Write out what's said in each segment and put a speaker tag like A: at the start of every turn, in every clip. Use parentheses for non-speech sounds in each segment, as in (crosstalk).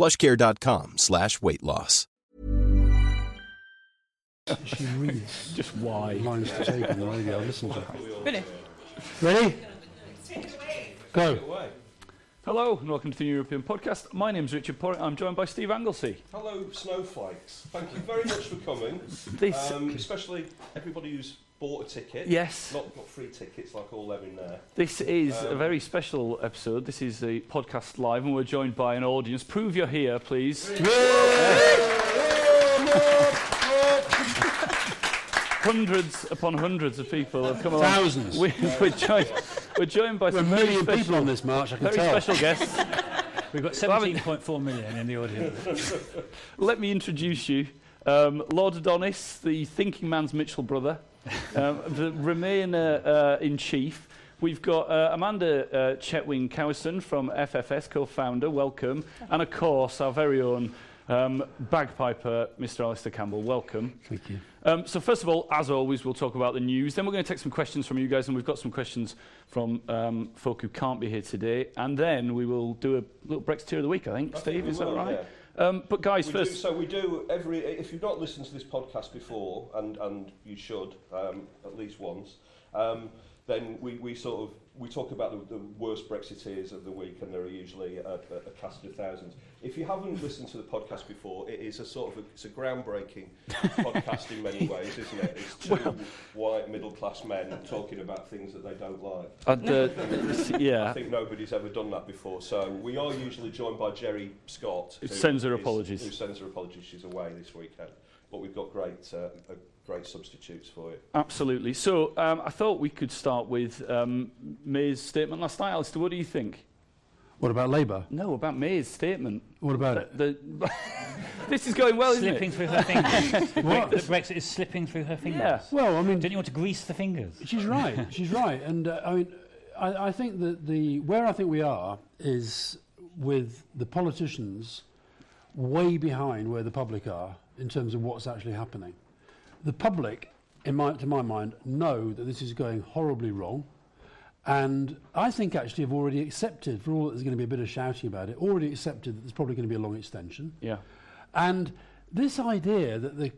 A: plushcare.com slash weight loss.
B: She reads (laughs)
C: Just why?
B: lines to tape on the radio. Listen to her.
C: Really?
B: Ready? Go.
C: Hello and welcome to the European podcast. My name's Richard Porritt. I'm joined by Steve Anglesey.
D: Hello, snowflakes. Thank you very much for coming.
C: This,
D: Um, especially everybody who's bought a ticket.
C: yes,
D: Not, not free tickets like all them in there.
C: this is a
D: Um,
C: very special episode. This is a podcast live, and we're joined by an audience. Prove you're here, please. (laughs) hundreds upon hundreds of people have come along.
B: Thousands.
C: We, we're, joined, we're joined by
B: There are a
C: some very
B: million
C: special,
B: people on this march, I can
C: very
B: tell.
C: special guests. (laughs)
E: We've got
C: Well, I haven't-
E: 17.4 million in the audience. (laughs)
C: Let me introduce you. Um, Lord Adonis, the thinking man's Mitchell brother, um, the Remainer uh, uh, in chief. We've got uh, Amanda uh, Chetwin Cowison from FFS, co founder, welcome. And of course, our very own um, bagpiper, Mr. Alistair Campbell, welcome.
B: Thank you.
C: Um, so, first of all, as always, we'll talk about the news. Then we're going to take some questions from you guys, and we've got some questions from um, folk who can't be here today. And then we will do a little Brexiteer of the Week, I think.
D: I
C: Steve,
D: think
C: is
D: will, that
C: right?
D: Yeah.
C: Um, but, guys,
D: We
C: first.
D: do, so we do every. If you've not listened to this podcast before, and and you should um, at least once, um, then we, we sort of we talk about the, the worst Brexiteers of the week, and there are usually a, a, a cast of thousands. If you haven't listened to the podcast before, it is a sort of a, it's a groundbreaking podcast in many (laughs) ways, isn't it? It's two white middle class men talking about things that they don't like.
C: I'd, uh,
D: I
C: yeah,
D: think nobody's ever done that before. So we are usually joined by Jerry Scott,
C: Who sends her
D: is-
C: apologies.
D: Who sends her apologies? She's away this weekend, but we've got great, uh, uh, great substitutes for you.
C: absolutely. So um, I thought we could start with um, May's statement last night. Alastair, what do you think?
B: What about Labour?
C: No, about May's statement.
B: What about it?
C: The, (laughs) this is going well, isn't
E: slipping through her fingers. (laughs) the,
B: What?
E: Brexit is slipping through her fingers.
C: Yeah.
B: Well, I mean,
E: Don't you want to grease the fingers?
B: she's right. (laughs) She's right. And uh, I mean, I, I think that the where I think we are is with the politicians way behind where the public are in terms of what's actually happening. The public, my, to my mind, know that this is going horribly wrong. And I think actually have already accepted, for all that there's going to be a bit of shouting about it, already accepted that there's probably going to be a long extension.
C: Yeah.
B: And this idea that the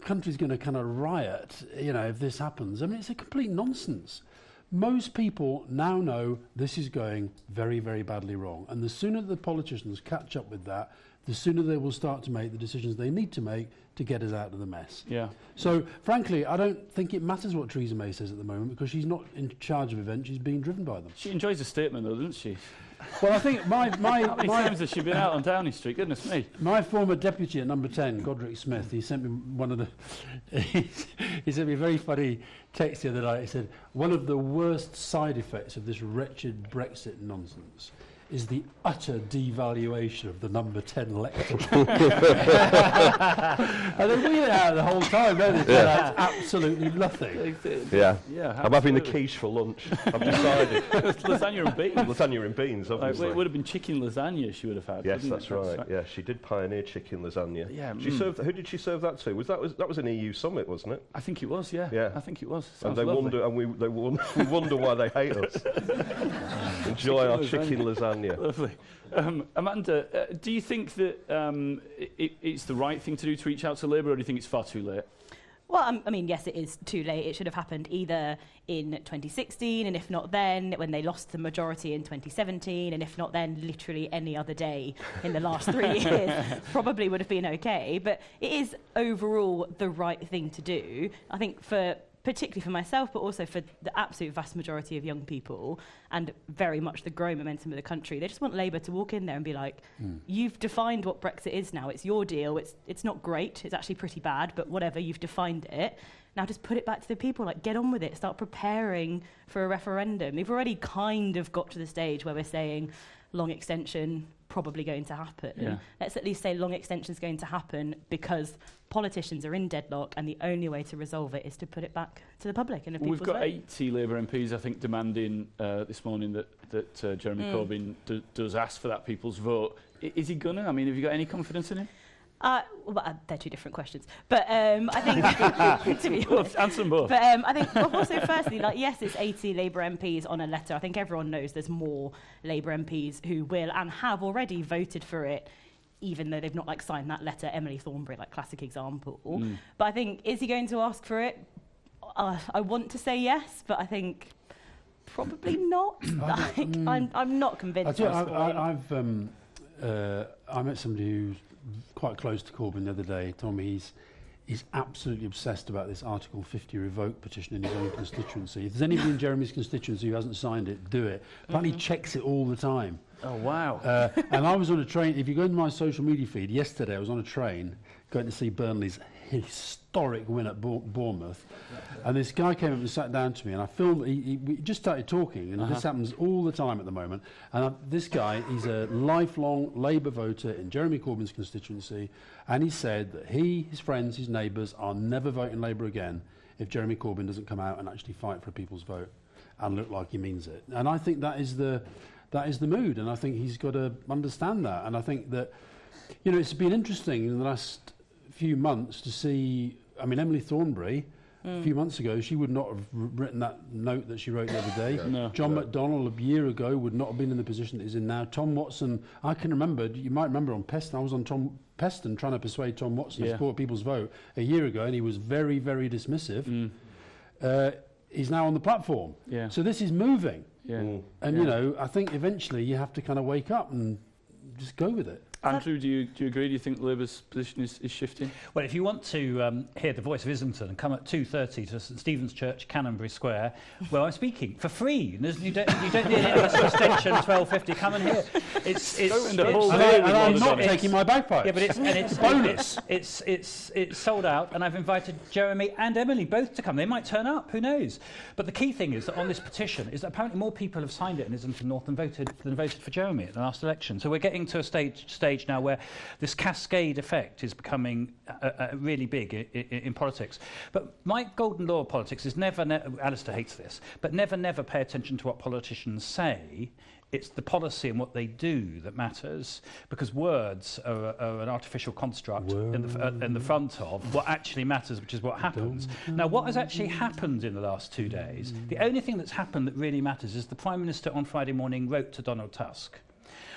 B: country's going to kind of riot, you know, if this happens, I mean, it's a complete nonsense. Most people now know this is going very, very badly wrong. And the sooner the politicians catch up with that, the sooner they will start to make the decisions they need to make to get us out of the mess.
C: Yeah.
B: So, frankly, I don't think it matters what Theresa May says at the moment because she's not in charge of events, she's being driven by them.
C: She enjoys a statement, though, doesn't she?
B: Well, I think my, (laughs) my,
C: How many
B: my,
C: times has she been out on Downing Street? Goodness me.
B: My former deputy at number 10, Godric Smith, he sent me one of the. (laughs) he sent me a very funny text the other night. He said, One of the worst side effects of this wretched Brexit nonsense is the utter devaluation of the number 10 electorate. (laughs) (laughs) and they wheel it out the whole time, don't they? That's absolutely nothing.
D: Yeah.
C: Yeah.
D: I'm having the quiche for lunch. (laughs) I've decided.
C: lasagna and beans.
D: lasagna and beans,
C: Like,
D: obviously.
C: it would have been chicken lasagna she would have had.
D: Yes,
C: wouldn't
D: that's
C: it?
D: right. Yeah, she did pioneer chicken lasagna.
C: Yeah,
D: She
C: mm.
D: served. Who did she serve that to? Was that was that was an EU summit, wasn't it?
C: I think it was, yeah.
D: Yeah.
C: I think it was.
D: and they
C: lovely.
D: wonder, and we they wonder, we wonder why they hate us. Enjoy our
C: Chicken
D: chicken lasagna.
C: Lovely. Um, Amanda, uh, do you think that um, it, it's the right thing to do to reach out to Labour, or do you think it's far too late?
F: Well, um, I mean, yes, it is too late. It should have happened either in 2016, and if not then, when they lost the majority in 2017, and if not then, literally any other day in the last three (laughs) years, probably would have been okay. But it is overall the right thing to do. I think for particularly for myself, but also for the absolute vast majority of young people and very much the growing momentum of the country. They just want Labour to walk in there and be like, mm. you've defined what Brexit is now. It's your deal. It's, it's not great. It's actually pretty bad, but whatever, you've defined it. Now just put it back to the people. Like, get on with it. Start preparing for a referendum. We've already kind of got to the stage where we're saying long extension probably going to happen.
C: Yeah.
F: Let's at least say long extension is going to happen because politicians are in deadlock and the only way to resolve it is to put it back to the public. And well,
C: we've got
F: vote.
C: 80 Labour MPs, I think, demanding uh, this morning that, that uh, Jeremy
F: mm.
C: Corbyn does ask for that people's vote. I is he going to? I mean, have you got any confidence in him?
F: Uh, well, uh, they're two different questions. But um, I think, (laughs) to be
C: Well,
F: honest,
C: answer them both.
F: But um, I think, well, also, firstly, like, yes, it's 80 Labour MPs on a letter. I think everyone knows there's more Labour MPs who will and have already voted for it, even though they've not like signed that letter. Emily Thornberry, like classic example.
C: Mm.
F: But I think, is he going to ask for it? Uh, I want to say yes, but I think probably (clears throat) not. like, I'm, I'm not convinced.
B: tell you,
F: at this
B: I, I, I've um, uh, I met somebody who's quite close to Corbyn the other day. Told me he's he's absolutely obsessed about this Article 50 revoke petition in his own constituency. If there's anybody in Jeremy's constituency who hasn't signed it, do it. Apparently, he checks it all the time.
C: Oh, wow.
B: Uh, and I was on a train. If you go into my social media feed yesterday, I was on a train going to see Burnley's historic win at Bournemouth, and this guy came up and sat down to me, and I filmed. He, he we just started talking, and this uh-huh. happens all the time at the moment. And I, this guy, he's a lifelong Labour voter in Jeremy Corbyn's constituency, and he said that he, his friends, his neighbours are never voting Labour again if Jeremy Corbyn doesn't come out and actually fight for a people's vote and look like he means it. And I think that is the that is the mood, and I think he's got to understand that. And I think that you know it's been interesting in the last few months to see. I mean, Emily Thornberry. A few months ago, she would not have written that note that she wrote the other day.
C: No.
B: John McDonnell, a year ago, would not have been in the position that he's in now. Tom Watson, I can remember, you might remember on Peston, I was on Tom Peston trying to persuade Tom Watson
C: Yeah.
B: to support people's vote a year ago, and he was very, very dismissive.
C: Mm.
B: Uh, he's now on the platform.
C: Yeah.
B: So this is moving.
C: Yeah.
D: Mm.
B: And, you know, I think eventually you have to kind of wake up and just go with it.
C: Andrew, do you, do you agree? Do you think Labour's position is, is shifting?
E: Well, if you want to um, hear the voice of Islington, come at 2.30 to St Stephen's Church, Canonbury Square, where I'm speaking for free. There's- you don't, you don't need any extension, 12.50. Come and hear. It's, it's,
C: Go in
E: it's-
C: whole
B: And, I,
C: with
B: and I'm not
C: Adonis.
B: taking my bagpipes.
E: Yeah, but it's and it's
B: bonus.
E: It's, it's it's it's sold out, and I've invited Jeremy and Emily both to come. They might turn up. Who knows? But the key thing is that on this petition is that apparently more people have signed it in Islington North than voted than voted for Jeremy at the last election. So we're getting to a stage stage now where this cascade effect is becoming uh, uh, really big in, in, in politics. But my golden law of politics is never. Ne- Alastair hates this, but never never pay attention to what politicians say. It's the policy and what they do that matters, because words are, are an artificial construct in the, uh, in the front of what actually matters, which is what happens. Now, what has actually happened in the last two days? The only thing that's happened that really matters is the Prime Minister on Friday morning wrote to Donald Tusk.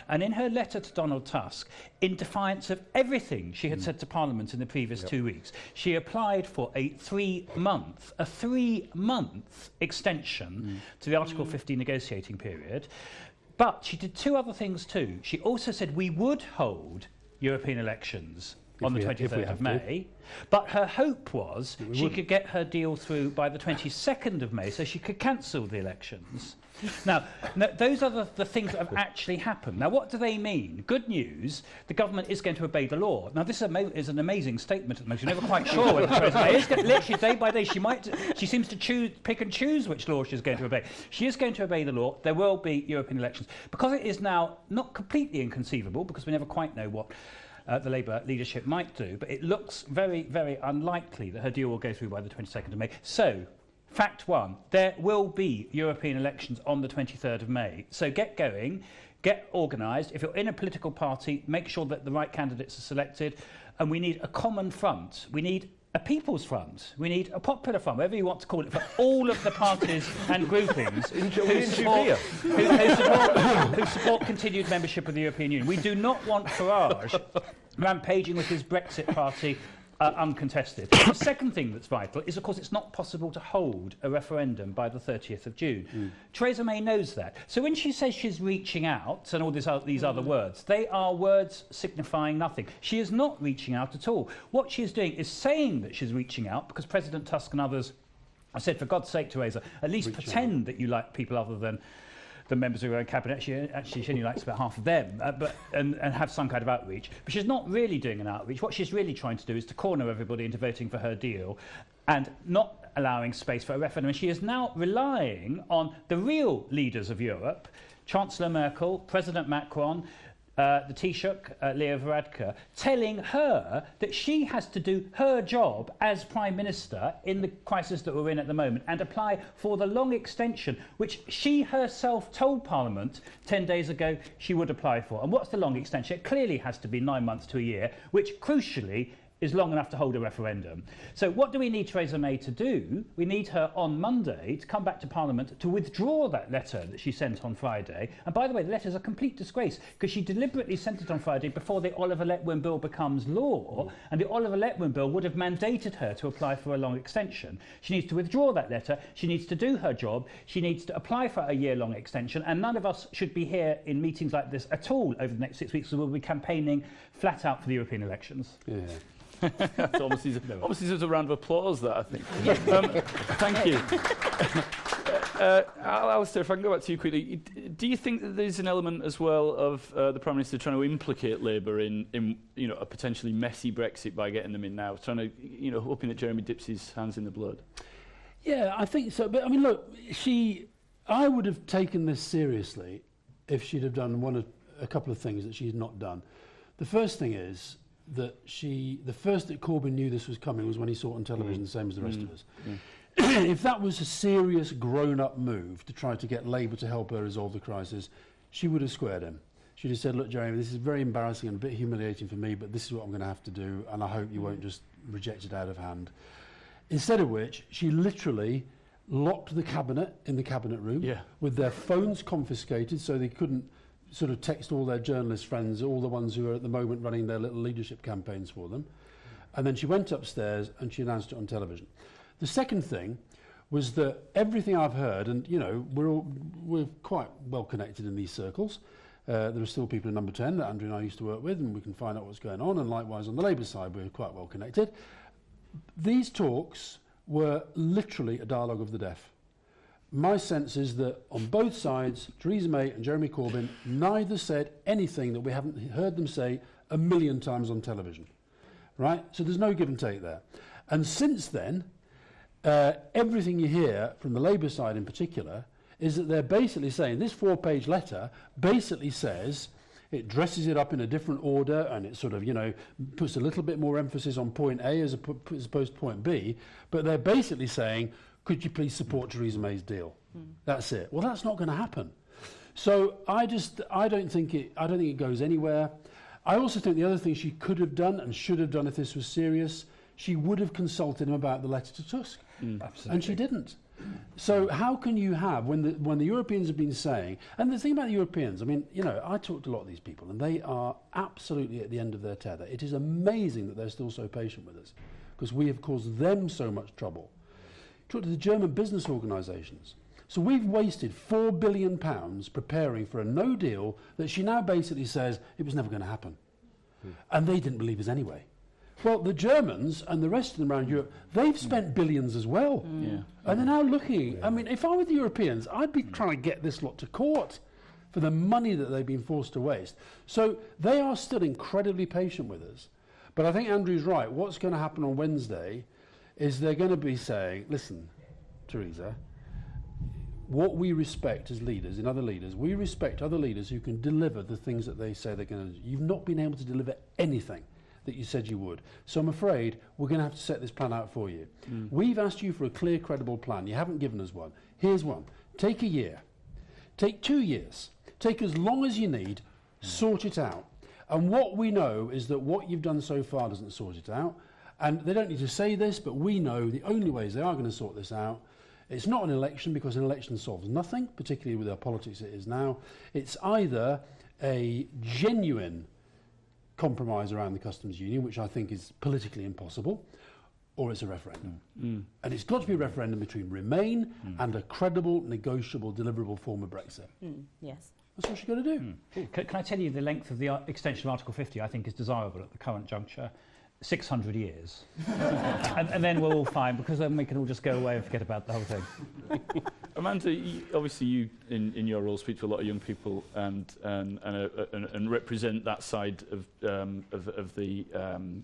E: And in her letter to Donald Tusk, in defiance of everything she had mm. said to Parliament in the previous two weeks, she applied for a three month, a three month extension mm. to the Article mm. 50 negotiating period. But she did two other things too. She also said we would hold European elections on the
B: ha- if we
E: 23rd
B: have
E: of
B: to.
E: May. But her hope was she could get her deal through by the 22nd of May so she could cancel the elections. (laughs) now, no, those are the, the things that have actually happened. Now, what do they mean? Good news, the government is going to obey the law. Now, this is, an amazing statement at the moment. You're never quite (laughs) sure whether the president is going, literally day by day. She might, she seems to choose, pick and choose which law she's going to obey. She is going to obey the law. There will be European elections because it is now not completely inconceivable because we never quite know what uh, the Labour leadership might do, but it looks very, very unlikely that her deal will go through by the 22nd of May. So, fact one, there will be European elections on the 23rd of May. So get going, get organised. If you're in a political party, make sure that the right candidates are selected. And we need a common front. We need a people's front. We need a popular front, whatever you want to call it, for all of the parties and groupings who, support, who, who, support, who support continued membership of the European Union. We do not want Farage rampaging with his Brexit party uh, uncontested. the second thing that's vital is, of course, it's not possible to hold a referendum by the 30th of June.
B: Mm.
E: Theresa May knows that. So when she says she's reaching out and all this, o- these other words, they are words signifying nothing. She is not reaching out at all. What she is doing is saying that she's reaching out because President Tusk and others I said, for God's sake, Theresa, at least pretend that you like people other than the members of her own cabinet. She actually she only likes about half of them, uh, but and, and have some kind of outreach. But she's not really doing an outreach. What she's really trying to do is to corner everybody into voting for her deal, and not allowing space for a referendum. And she is now relying on the real leaders of Europe, Chancellor Merkel, President Macron. Uh, the Taoiseach, uh, Leo Varadkar, telling her that she has to do her job as Prime Minister in the crisis that we're in at the moment and apply for the long extension, which she herself told Parliament 10 days ago she would apply for. And what's the long extension? It clearly has to be nine months to a year, which crucially is long enough to hold a referendum. So what do we need Theresa May to do? We need her on Monday to come back to Parliament to withdraw that letter that she sent on Friday. And by the way, the letter is a complete disgrace because she deliberately sent it on Friday before the Oliver Letwin bill becomes law. And the Oliver Letwin bill would have mandated her to apply for a long extension. She needs to withdraw that letter. She needs to do her job. She needs to apply for a year-long extension. And none of us should be here in meetings like this at all over the next six weeks. So we'll be campaigning flat out for the European elections.
B: Yeah.
C: That's almost, deserves- almost deserves a round of applause, that, I think. (laughs) um, thank you. (laughs) Uh, Alastair, if I can go back to you quickly, do you think that there's an element as well of uh, the Prime Minister trying to implicate Labour in, in you know, a potentially messy Brexit by getting them in now, trying to, you know, hoping that Jeremy dips his hands in the blood?
B: Yeah, I think so. But I mean, look, she, I would have taken this seriously if she'd have done one of a couple of things that she's not done. The first thing is that she, the first that Corbyn knew this was coming was when he saw it on television, mm. the same as the rest mm. of us. (clears throat) if that was a serious grown-up move to try to get Labour to help her resolve the crisis, she would have squared him. She'd have said, look, Jeremy, this is very embarrassing and a bit humiliating for me, but this is what I'm going to have to do, and I hope you won't just reject it out of hand. Instead of which, she literally locked the cabinet in the cabinet room
C: Yeah.
B: with their phones confiscated so they couldn't sort of text all their journalist friends, all the ones who are at the moment running their little leadership campaigns for them. And then she went upstairs and she announced it on television. The second thing was that everything I've heard, and you know, we're, all, we're quite well connected in these circles. Uh, there are still people in number 10 that Andrew and I used to work with, and we can find out what's going on. And likewise, on the Labour side, we're quite well connected. These talks were literally a dialogue of the deaf. My sense is that on both sides, Theresa May and Jeremy Corbyn, neither said anything that we haven't heard them say a million times on television. Right? So there's no give and take there. And since then, uh, everything you hear from the Labour side in particular is that they're basically saying this four page letter basically says it dresses it up in a different order and it sort of, you know, puts a little bit more emphasis on point A as, as opposed to point B. But they're basically saying, could you please support Theresa May's deal? Hmm. That's it. Well, that's not going to happen. So I just, I don't think it, I don't think it goes anywhere. I also think the other thing she could have done and should have done if this was serious, she would have consulted him about the letter to Tusk. Hmm. Absolutely. And she didn't. So how can you have when the when the Europeans have been saying and the thing about the Europeans, I mean, you know, I talk to a lot of these people and they are absolutely at the end of their tether. It is amazing that they're still so patient with us because we have caused them so much trouble. Talk to the German business organisations. So we've wasted four billion pounds preparing for a no deal that she now basically says it was never going to happen. Hmm. And they didn't believe us anyway. Well, the Germans and the rest of them around Europe, they've hmm. spent billions as well. Hmm.
C: Yeah.
B: And they're now looking. I mean, if I were the Europeans, I'd be trying to get this lot to court for the money that they've been forced to waste. So they are still incredibly patient with us. But I think Andrew's right. What's going to happen on Wednesday is they're going to be saying, listen, Theresa, what we respect as leaders, in other leaders, we respect other leaders who can deliver the things that they say they're going to do. You've not been able to deliver anything that you said you would. So I'm afraid we're going to have to set this plan out for you. Mm. We've asked you for a clear, credible plan. You haven't given us one. Here's one. Take a year. Take two years. Take as long as you need. Mm. Sort it out. And what we know is that what you've done so far doesn't sort it out. And they don't need to say this, but we know the only ways they are going to sort this out. It's not an election because an election solves nothing, particularly with our politics it is now. It's either a genuine compromise around the customs union, which I think is politically impossible, or it's a referendum.
C: Mm.
B: And it's got to be a referendum between Remain and a credible, negotiable, deliverable form of Brexit.
F: Mm, yes.
B: That's what you've got to do.
E: Can, can I tell you the length of the extension of Article 50 I think is desirable at the current juncture? 600 years. (laughs) and, and then we're all fine, because then we can all just go away and forget about the whole thing. (laughs)
C: Amanda, you, obviously you, in, in your role, speak to a lot of young people and, and, and, uh, uh and, and represent that side of, um, of, of the, um,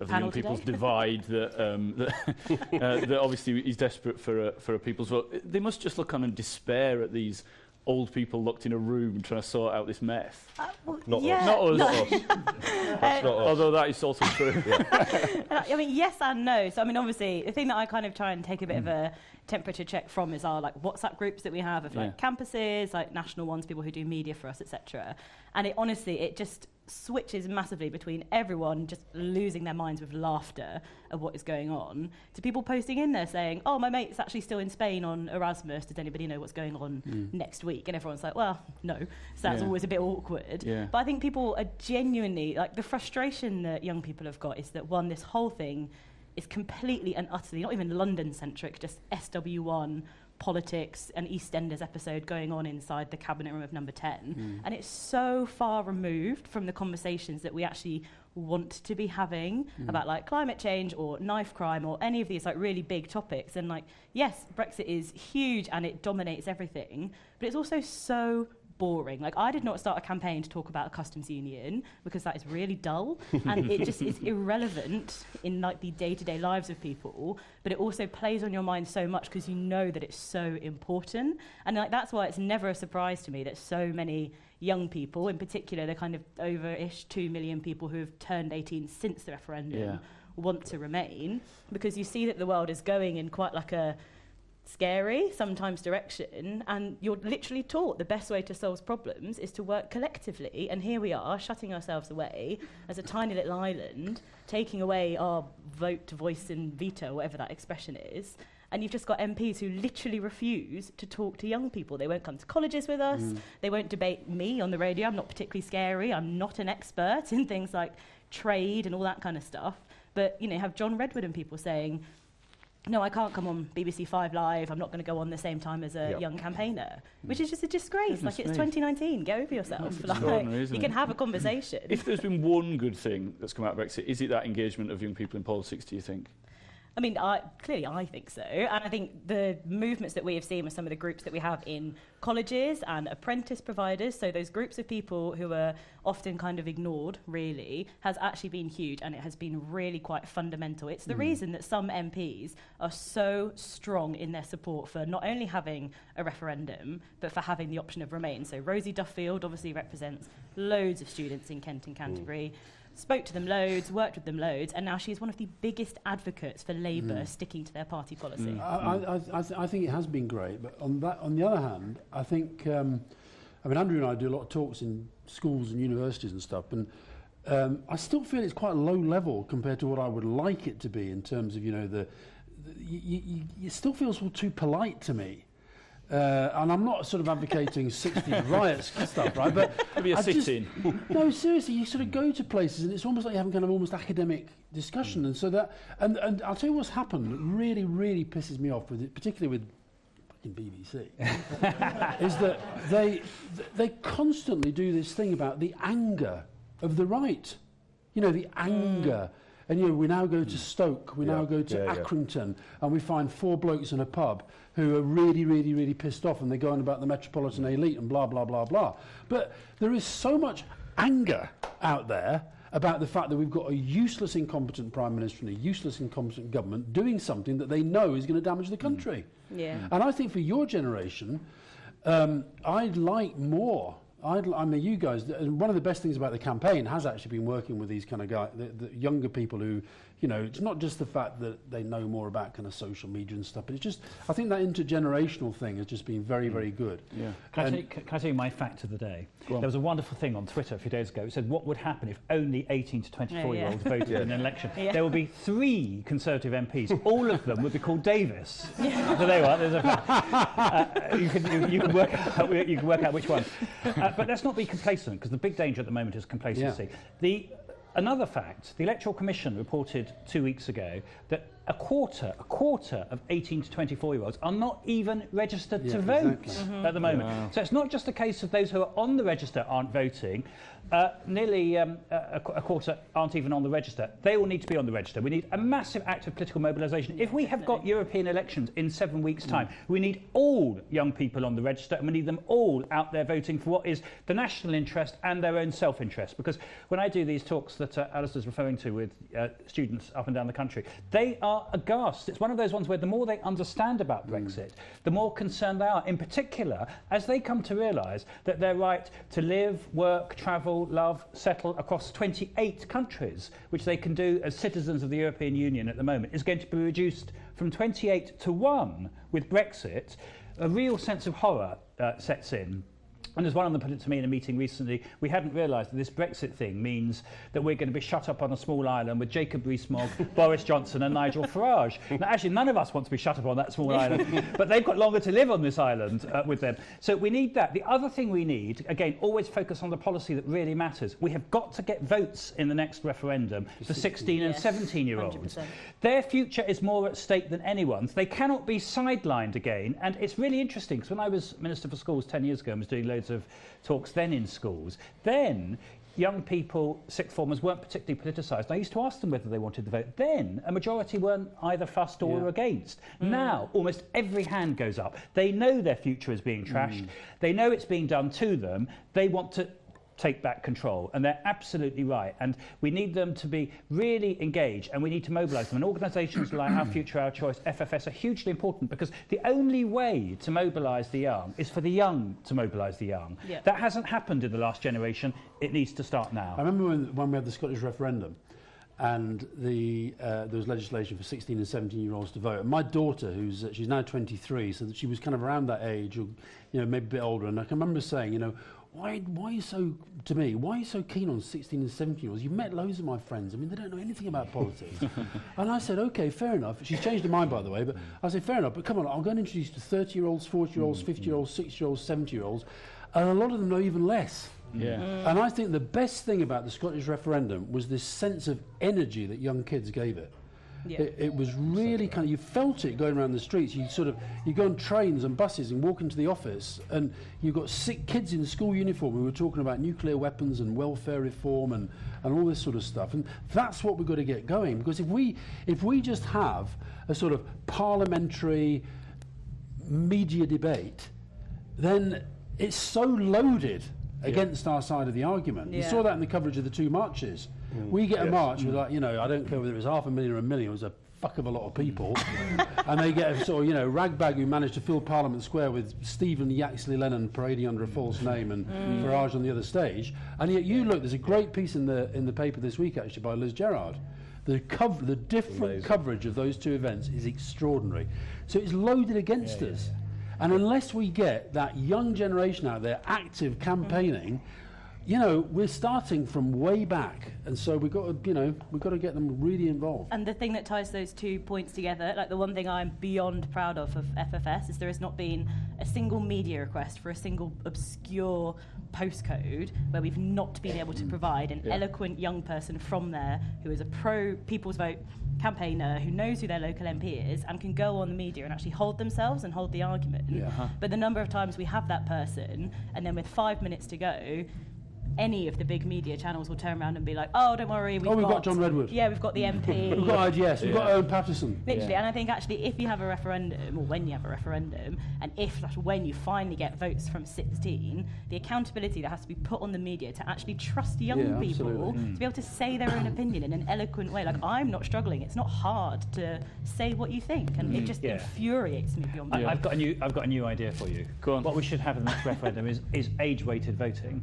C: of the
F: Panel
C: young
F: today.
C: people's divide that, um, (laughs) that, uh, that obviously is desperate for a, for a people's vote. They must just look on in despair at these old people locked in a room trying to sort out this mess.
F: Uh, well,
D: Not us.
F: yeah,
C: Not us.
D: Not us. (laughs) That's not us.
C: Although that is also true. (laughs)
F: I mean, yes and no. So, I mean, obviously, the thing that I kind of try and take a bit of a temperature check from is our like WhatsApp groups that we have of like campuses, like national ones, people who do media for us, etc. And it honestly, it just switches massively between everyone just losing their minds with laughter at what is going on to people posting in there saying, "Oh, my mate's actually still in Spain on Erasmus. Does anybody know what's going on hmm. next week?" And everyone's like, "Well, no." So that's
C: Yeah.
F: always a bit awkward.
C: Yeah.
F: But I think people are genuinely like the frustration that young people have got is that one, this whole thing is completely and utterly not even London centric, just SW1 politics and EastEnders episode going on inside the cabinet room of number 10. Hmm. And it's so far removed from the conversations that we actually want to be having hmm. about like climate change or knife crime or any of these like really big topics. And like yes brexit is huge and it dominates everything but it's also so boring. Like I did not start a campaign to talk about a customs union because that is really dull (laughs) and it just is irrelevant in like the day-to-day lives of people. But it also plays on your mind so much because you know that it's so important. And like that's why it's never a surprise to me that so many young people, in particular, the kind of over-ish two million people who have turned 18 since the referendum,
C: Yeah.
F: want to remain because you see that the world is going in quite like a scary sometimes direction and you're literally taught the best way to solve problems is to work collectively and here we are shutting ourselves away as a tiny little island taking away our vote voice and veto whatever that expression is and you've just got MPs who literally refuse to talk to young people. They won't come to colleges with us. Mm. They won't debate me on the radio. I'm not particularly scary. I'm not an expert (laughs) in things like trade and all that kind of stuff. But you know, have John Redwood and people saying, no, I can't come on BBC Five Live. I'm not going to go on the same time as a
D: yep.
F: young campaigner, mm. which is just a disgrace.
C: Goodness
F: like it's
C: me.
F: 2019. Get over yourself. Like, you
C: it?
F: can have a (laughs) conversation.
C: if there's been one good thing that's come out of Brexit, is it that engagement of young people in politics? Do you think?
F: I mean, I, clearly I think so. And I think the movements that we have seen with some of the groups that we have in colleges and apprentice providers, so those groups of people who are often kind of ignored, really, has actually been huge and it has been really quite fundamental. It's the hmm. reason that some MPs are so strong in their support for not only having a referendum, but for having the option of remain. So Rosie Duffield obviously represents loads of students in Kent and Canterbury spoke to them loads, worked with them loads, and now she's one of the biggest advocates for Labour mm. sticking to their party policy.
B: Mm. I, I, I, th I think it has been great, but on, that, on the other hand, I think, um, I mean, Andrew and I do a lot of talks in schools and universities and stuff, and um, I still feel it's quite low level compared to what I would like it to be in terms of, you know, the, the you, you, it still feels all too polite to me. Uh, and I'm not sort of advocating 60 (laughs) riots and stuff, right? But
C: Maybe a
B: I just-
C: sit-in. (laughs)
B: no, seriously, you sort of go to places and it's almost like you're having kind of almost academic discussion, and so that and and I'll tell you what's happened. that really, really pisses me off with it, particularly with fucking BBC, (laughs) is that they they constantly do this thing about the anger of the right. You know, the anger. And you know, we now go to Stoke, we now go to
D: yeah, yeah.
B: Accrington, and we find four blokes in a pub who are really, really, really pissed off, and they're going about the metropolitan elite and blah, blah, blah, blah. But there is so much anger out there about the fact that we've got a useless, incompetent prime minister and a useless, incompetent government doing something that they know is going to damage the country.
F: Yeah.
B: And I think for your generation, um, I'd like more. I'd, I mean, you guys. One of the best things about the campaign has actually been working with these kind of guys, the, the younger people who, you know, it's not just the fact that they know more about kind of social media and stuff, but it's just I think that intergenerational thing has just been very, very good.
C: Yeah.
E: Can I,
B: And-
E: tell you, can I tell you my fact of the day? There was a wonderful thing on Twitter a few days ago. It said, what would happen if only 18 to 24 year olds (laughs)
F: yeah.
E: voted in an election? (laughs)
F: Yeah.
E: There would be three Conservative MPs. (laughs) All of them would be called Davis. So there you are. There's a fact. Uh, you, can, you, you, can work out, you can work out which one. Uh, but let's not be complacent, because the big danger at the moment is complacency. The, another fact, the Electoral Commission reported two weeks ago that a quarter, a quarter of 18 to 24 year olds are not even registered
B: Yeah,
E: to vote
B: exactly.
E: at the moment. So it's not just a case of those who are on the register aren't voting. Uh, nearly um, a, a quarter aren't even on the register. They all need to be on the register. We need a massive act of political mobilisation. If we have got European elections in seven weeks' time, we need all young people on the register and we need them all out there voting for what is the national interest and their own self-interest. Because when I do these talks that uh, Alastair's referring to with uh, students up and down the country, they are aghast. It's one of those ones where the more they understand about Brexit, the more concerned they are, in particular, as they come to realise that their right to live, work, travel, love, settle across 28 countries, which they can do as citizens of the European Union at the moment, is going to be reduced from 28 to 1 with Brexit. A real sense of horror uh, sets in. And as one of them put it to me in a meeting recently, we hadn't realised that this Brexit thing means that we're going to be shut up on a small island with Jacob Rees-Mogg, (laughs) Boris Johnson and Nigel Farage. Now, actually, none of us want to be shut up on that small island, (laughs) but they've got longer to live on this island uh, with them. So we need that. The other thing we need, again, always focus on the policy that really matters. We have got to get votes in the next referendum for 16 and 17-year-olds. Their future is more at stake than anyone's. They cannot be sidelined again. And it's really interesting because when I was Minister for Schools 10 years ago and was doing loads of talks then in schools, then young people, sixth formers, weren't particularly politicised. I used to ask them whether they wanted the vote. Then a majority weren't either fussed or
B: Yeah.
E: against. Hmm. Now almost every hand goes up. They know their future is being trashed. Hmm. They know it's being done to them. They want to take back control. And they're absolutely right. And we need them to be really engaged and we need to mobilise them. And organisations (coughs) like Our Future, Our Choice, FFS are hugely important because the only way to mobilise the young is for the young to mobilise the young.
F: Yep.
E: That hasn't happened in the last generation. It needs to start now.
B: I remember when, when we had the Scottish referendum and the, uh, there was legislation for 16 and 17 year olds to vote. And my daughter, who's uh, she's now 23, so that she was kind of around that age, or you know maybe a bit older, and I can remember saying, you know, why why are you so to me? Why are you so keen on 16 and 17 year olds? You've met loads of my friends. I mean, they don't know anything about politics. (laughs) and I said, okay, fair enough. She's changed her mind, by the way. But I said, fair enough. But come on, I'm going to introduce you to 30 year olds, 40 year olds, mm, 50 year olds, mm. 60 year olds, 70 year olds, and a lot of them know even less.
C: Yeah.
B: And I think the best thing about the Scottish referendum was this sense of energy that young kids gave it.
F: Yeah.
B: It, it was really kind of, you felt it going around the streets. You sort of, you go on trains and buses and walk into the office, and you've got sick kids in school uniform who were talking about nuclear weapons and welfare reform and, and all this sort of stuff. And that's what we've got to get going. Because if we, if we just have a sort of parliamentary media debate, then it's so loaded against our side of the argument. You saw that in the coverage of the two marches. We get a
D: yes.
B: march with like, you know, I don't care whether it was half a million or a million, it was a fuck of a lot of people. (laughs) and they get a sort of, you know, ragbag who managed to fill Parliament Square with Stephen Yaxley Lennon parading under a false name and mm. Farage on the other stage. And yet you look, there's a great piece in the in the paper this week actually by Liz Gerard. The, cover, the different
D: Amazing.
B: coverage of those two events is extraordinary. So it's loaded against us. And unless we get that young generation out there active campaigning, mm. You know, we're starting from way back. And so we've got to, you know, we've got to get them really involved.
F: And the thing that ties those two points together, like the one thing I'm beyond proud of of FFS, is there has not been a single media request for a single obscure postcode where we've not been able to provide an eloquent young person from there who is a pro People's Vote campaigner who knows who their local MP is and can go on the media and actually hold themselves and hold the argument. But the number of times we have that person, and then with five minutes to go, any of the big media channels will turn around and be like, "Oh, don't worry, we've,
B: Oh, we've got John Redwood.
F: Yeah, we've got the MP. (laughs)
B: We've got IDS, we've got Owen Paterson.
F: Literally, and I think actually, if you have a referendum, or when you have a referendum, and if slash when you finally get votes from 16, the accountability that has to be put on the media to actually trust young
B: Yeah,
F: people
B: absolutely.
F: to be able to say their own opinion in an eloquent way. Like I'm not struggling; it's not hard to say what you think, and it mm. just
E: Yeah.
F: infuriates me beyond.
E: I, I've got a new I've got a new idea for you.
C: Go on.
E: What we should have in the next referendum is is age weighted voting.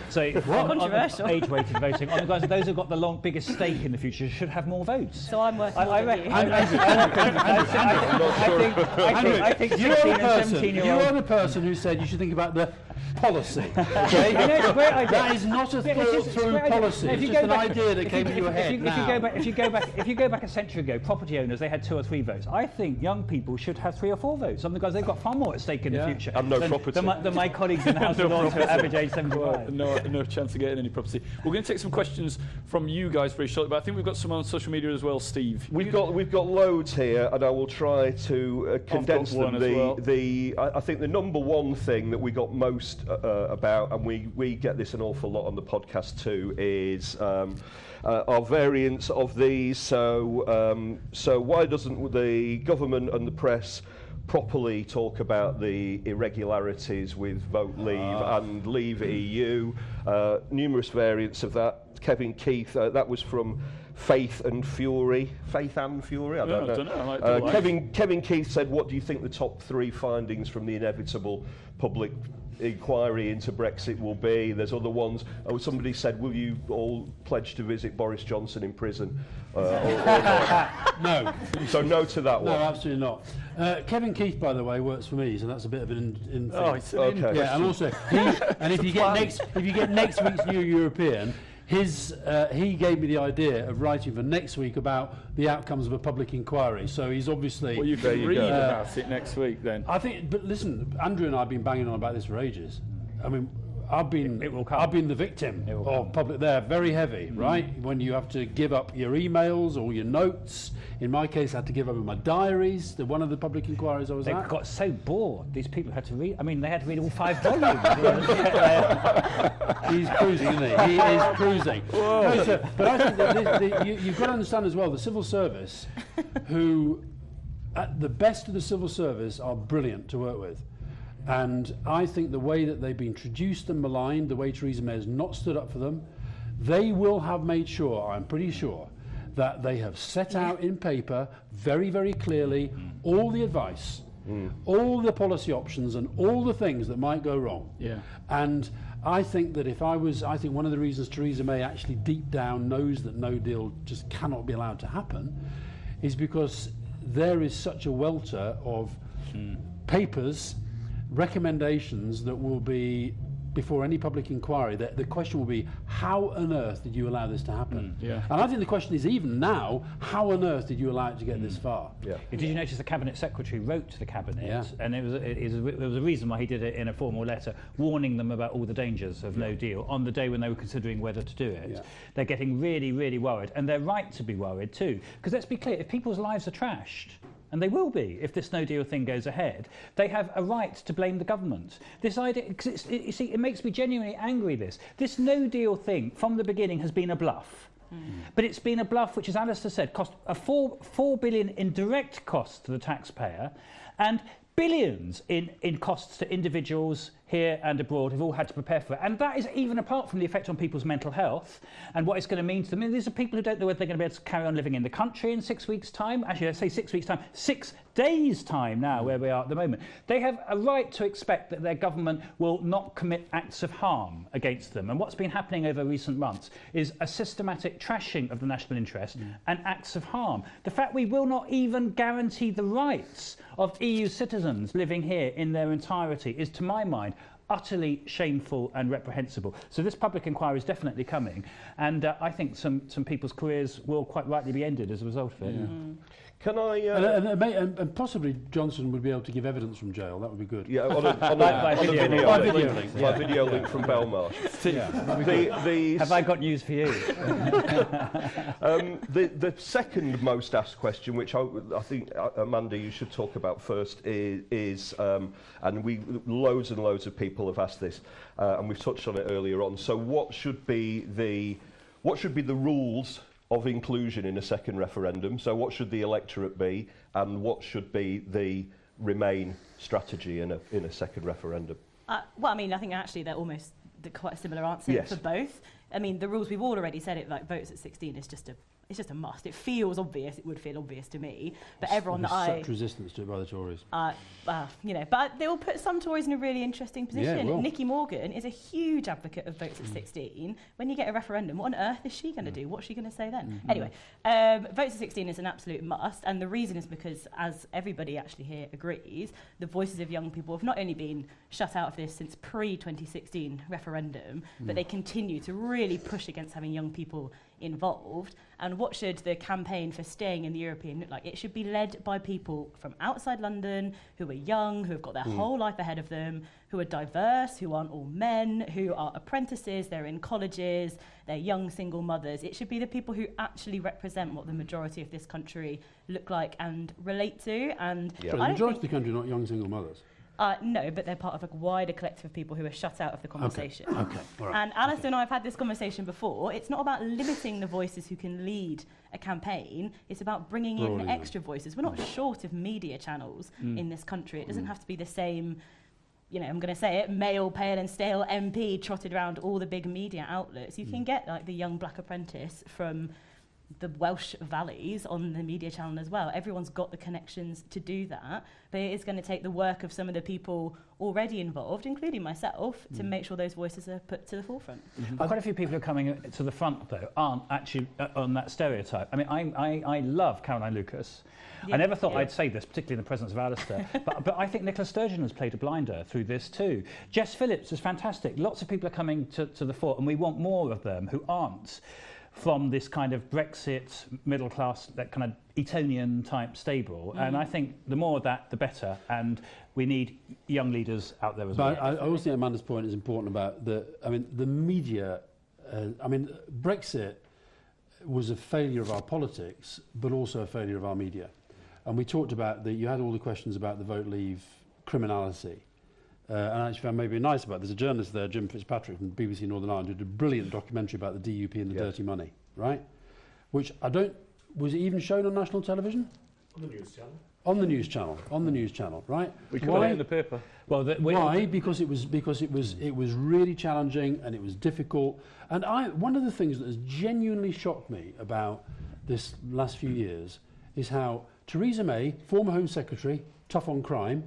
E: So on- on
F: Controversial.
E: age weighted voting. On the guys, those who've got the long, biggest stake in the future should have more votes.
F: So I'm working
E: I, I,
F: on you.
E: I, reckon- I, I, think- I think- I think I think
B: Andrew,
E: 16 and
B: you're the person,
E: 17 year
B: you are the person who said you should think about the policy. Okay?
E: I know, great idea.
B: That is not a
E: Yeah, it's just-
B: thought-through
E: great
B: policy.
E: No, if
B: It's just
E: go
B: an idea that
E: if
B: came
E: you-
B: to your
E: if
B: head
E: you,
B: now.
E: If you go back, if you go back, if you go back a century ago, property owners they had two or three votes. I think young people should have three or four votes. Some because they've got far more at stake in
B: Yeah.
E: the future.
D: And no
E: than,
D: property.
E: Than my, than my colleagues in the House
C: No
E: of Lords who are average age 75.
C: no, no chance of getting any property. We're going to take some questions from you guys very shortly, but I think we've got some on social media as well, Steve.
D: We've got we've got loads here, and I will try to uh, condense them. The
C: well.
D: the I, I think the number one thing that we got most uh, uh, about, and we we get this an awful lot on the podcast too, is. Um, uh, our variants of these. So, um, so why doesn't the government and the press properly talk about the irregularities with Vote Leave and Leave EU? Uh, numerous variants of that. Kevin Keith, uh, that was from Faith and Fury. Faith and Fury? I don't
C: I
D: know.
C: dunno, I like
D: Uh, Kevin, Kevin Keith said, What do you think the top three findings from the inevitable public inquiry into Brexit will be? There's other ones. Oh, somebody said, Will you all pledge to visit Boris Johnson in prison? Uh, or- or (laughs)
B: No,
D: so, no to that one.
B: no, absolutely not. Uh, Kevin Keith, by the way, works for me, so that's a bit of an in, in
C: Oh, it's an
D: Okay.
C: in-
B: Yeah, and also, he, and if you get next, if you get next week's New European, his uh, he gave me the idea of writing for next week about the outcomes of a public inquiry. So he's obviously.
C: Well, you can
D: you
C: read
D: go.
C: about it next week then.
B: I think, but listen, Andrew and I have been banging on about this for ages. I mean, I've been,
E: It- it will come.
B: I've been the victim of
E: come.
B: public. They're very heavy, right? When you have to give up your emails or your notes. In my case, I had to give up my diaries. The one of the public inquiries I was
E: They
B: at.
E: got so bored. These people had to read. I mean, they had to read all five (laughs) volumes.
B: He's cruising, isn't he? He is cruising. No, so- but I think that the, the, you, you've got to understand as well the civil service, who, at the best of the civil service, are brilliant to work with. And I think the way that they've been traduced and maligned, the way Theresa May has not stood up for them, they will have made sure, I'm pretty sure, that they have set out in paper very, very clearly all the advice, all the policy options, and all the things that might go wrong.
C: Yeah.
B: And I think that if I was, I think one of the reasons Theresa May actually deep down knows that no deal just cannot be allowed to happen is because there is such a welter of hmm. papers, recommendations that will be before any public inquiry. That the question will be, how on earth did you allow this to happen?
C: Mm, yeah.
B: And I think the question is even now, how on earth did you allow it to get this mm. far?
D: Yeah.
E: Did you notice the cabinet secretary wrote to the cabinet,
B: Yeah.
E: and it was it is a, there was a reason why he did it in a formal letter, warning them about all the dangers of no deal on the day when they were considering whether to do it.
B: Yeah.
E: They're getting really, really worried, and they're right to be worried too. Because let's be clear, if people's lives are trashed. And they will be if this no deal thing goes ahead. They have a right to blame the government. This idea, it, you see, it makes me genuinely angry. This this no deal thing from the beginning has been a bluff. Hmm. But it's been a bluff which, as Alistair said, cost a four, four billion in direct costs to the taxpayer and billions in, in costs to individuals here and abroad who've all had to prepare for it. And that is even apart from the effect on people's mental health and what it's going to mean to them. I mean, these are people who don't know whether they're going to be able to carry on living in the country in six weeks' time. Actually, let's say six weeks' time, six days' time now, where we are at the moment. They have a right to expect that their government will not commit acts of harm against them. And what's been happening over recent months is a systematic trashing of the national interest mm. and acts of harm. The fact we will not even guarantee the rights of EU citizens living here in their entirety is, to my mind, utterly shameful and reprehensible. So this public inquiry is definitely coming, and uh, I think some, some people's careers will quite rightly be ended as a result of it.
D: Can I... Uh,
B: and, and, and, and possibly Johnson would be able to give evidence from jail. That would be good.
D: Yeah, on a, (laughs) on a,
E: by, by
D: on
E: video,
D: a
E: video,
B: by video link. Yeah.
D: Video link from Belmarsh. yeah, the, the
E: Have I got news for you? (laughs) (laughs)
D: um, the, the second most asked question, which I, I think, uh, Amanda, you should talk about first, is, is um, and we loads and loads of people have asked this, uh, and we've touched on it earlier on. So what should be the... What should be the rules of inclusion in a second referendum. So what should the electorate be and what should be the Remain strategy in a, in a second referendum?
F: Uh, well, I mean, I think actually they're almost the quite a similar answer
D: yes.
F: for both. I mean, the rules we've all already said it, like votes at 16 is just a it's just a must. It feels obvious. It would feel obvious to me, but everyone that I
B: such resistance to it by the Tories.
F: uh, uh, you know, but they will put some Tories in a really interesting position.
B: it will.
F: Nicky Morgan is a huge advocate of votes at 16. When you get a referendum, what on earth is she going to do? What's she going to say then? Anyway, um, votes at 16 is an absolute must, and the reason is because, as everybody actually here agrees, the voices of young people have not only been shut out of this since pre-2016 referendum, but they continue to really push against having young people involved. And what should the campaign for staying in the European look like? It should be led by people from outside London who are young, who have got their mm. whole life ahead of them, who are diverse, who aren't all men, who are apprentices, they're in colleges, they're young single mothers. It should be the people who actually represent what the majority of this country look like and relate to. And
D: Yeah.
B: Sorry, the majority of the country are not young single mothers.
F: Uh, no, but they're part of a wider collective of people who are shut out of the conversation.
B: Okay, all right.
F: And Alastair and I have had this conversation before. It's not about limiting the voices who can lead a campaign. It's about bringing in
B: Broadening them.
F: extra voices. We're not mm. short of media channels mm. in this country. It doesn't mm. have to be the same, you know, I'm going to say it, male, pale and stale MP trotted around all the big media outlets. You can get like the young black apprentice from the Welsh valleys on the media channel as well. Everyone's got the connections to do that, but it is going to take the work of some of the people already involved, including myself, to make sure those voices are put to the forefront.
E: Quite a few people who are coming to the front, though, aren't actually uh, on that stereotype. I mean, I, I, I love Caroline Lucas.
F: Yeah,
E: I never thought
F: yeah.
E: I'd say this, particularly in the presence of Alastair, (laughs) but, but I think Nicola Sturgeon has played a blinder through this too. Jess Phillips is fantastic. Lots of people are coming to, to the fore, and we want more of them who aren't from this kind of Brexit middle class, that kind of Etonian type stable. Mm. And I think the more of that, the better. And we need young leaders out there as
B: but
E: well.
B: I, I also think Amanda's point is important about the, I mean, the media, uh, I mean, Brexit was a failure of our politics, but also a failure of our media. And we talked about that you had all the questions about the vote leave criminality. Uh, and I actually found maybe nice about. There's a journalist there, Jim Fitzpatrick from BBC Northern Ireland, who did a brilliant documentary about the DUP and the
D: Yeah.
B: dirty money, right? Which I don't. Was it even shown on national television?
G: On the news channel.
B: On the news channel. On the news channel, right?
C: We covered it in the paper.
E: well, the, we-
B: Why? Because it was because it was it was really challenging and it was difficult. And I one of the things that has genuinely shocked me about this last few years is how Theresa May, former Home Secretary, tough on crime,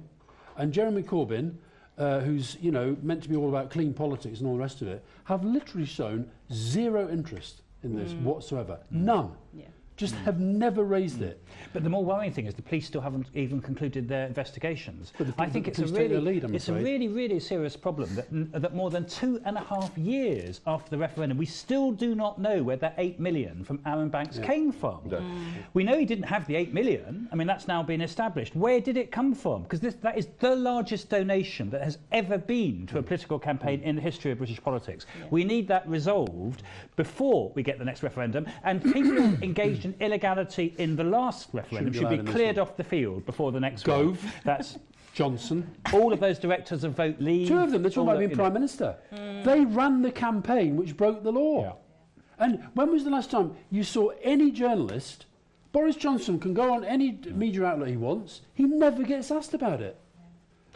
B: and Jeremy Corbyn, uh, who's you know meant to be all about clean politics and all the rest of it, have literally shown zero interest in this mm. whatsoever. Mm. None.
F: Yeah.
B: Just have never raised it.
E: But the more worrying thing is the police still haven't even concluded their investigations.
B: But the-
E: I think
B: the
E: it's a really,
B: lead, I'm
E: it's a really, really serious problem that, that more than two and a half years after the referendum, we still do not know where that eight million from Arron Banks came from.
D: No.
E: We know he didn't have the eight million. I mean, that's now been established. Where did it come from? Because that is the largest donation that has ever been to a mm. political campaign in the history of British politics. We need that resolved before we get the next referendum. And people (coughs) engaged in illegality in the last referendum
B: Shouldn't be
E: should be
B: allowed in this
E: cleared off the field before the next
B: Gove.
E: one. That's
B: Johnson.
E: all of those directors of Vote Leave.
B: Two of them, they're talking about being
E: you know.
B: Prime Minister. Hmm. They ran the campaign which broke the law.
E: Yeah.
B: And when was the last time you saw any journalist? Boris Johnson can go on any media outlet he wants, he never gets asked about it.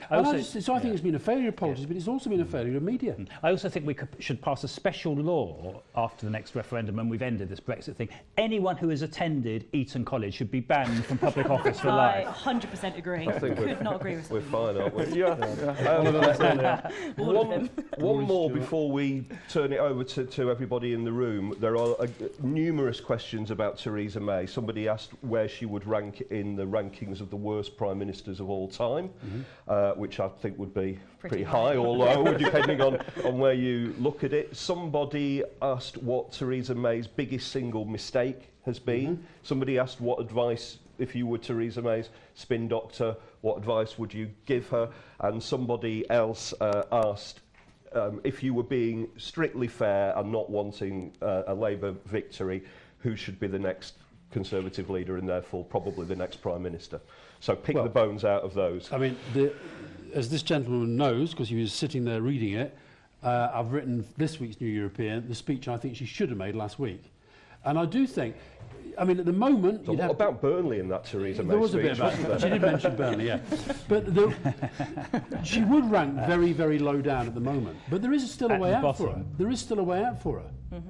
E: I
B: And I just, so I think it's been a failure of politics, but it's also been a failure of media.
E: I also think we could, should pass a special law after the next referendum when we've ended this Brexit thing. Anyone who has attended Eton College should be banned from public (laughs) office for life.
F: I
E: life.
F: 100% agree.
D: I think
F: Could not agree with
D: We're fine, aren't we? (laughs)
C: Yeah, yeah. (laughs)
F: all of
D: one,
F: them.
D: one more before we turn it over to, to everybody in the room. There are uh, numerous questions about Theresa May. Somebody asked where she would rank in the rankings of the worst prime ministers of all time, uh, which I think would be pretty,
F: Pretty
D: high
F: high.
D: or low, (laughs) depending on, on where you look at it. Somebody asked what Theresa May's biggest single mistake has been. Somebody asked what advice, if you were Theresa May's spin doctor, what advice would you give her? And somebody else uh, asked um, if you were being strictly fair and not wanting uh, a Labour victory, who should be the next Conservative leader and therefore probably the next Prime Minister? So pick
B: Well-
D: the bones out of those.
B: I mean, the, as this gentleman knows, because he was sitting there reading it, uh, I've written this week's New European, the speech I think she should have made last week. And I do think, I mean, at the moment,
D: So
B: you'd
D: what
B: have
D: about Burnley in that Theresa May
B: there was a
D: speech,
B: bit about
D: wasn't there?
B: She did mention Burnley, yeah. (laughs) But the, she would rank very, very low down at the moment. But there is still a way
E: the
B: out for her. There is still a way out for her.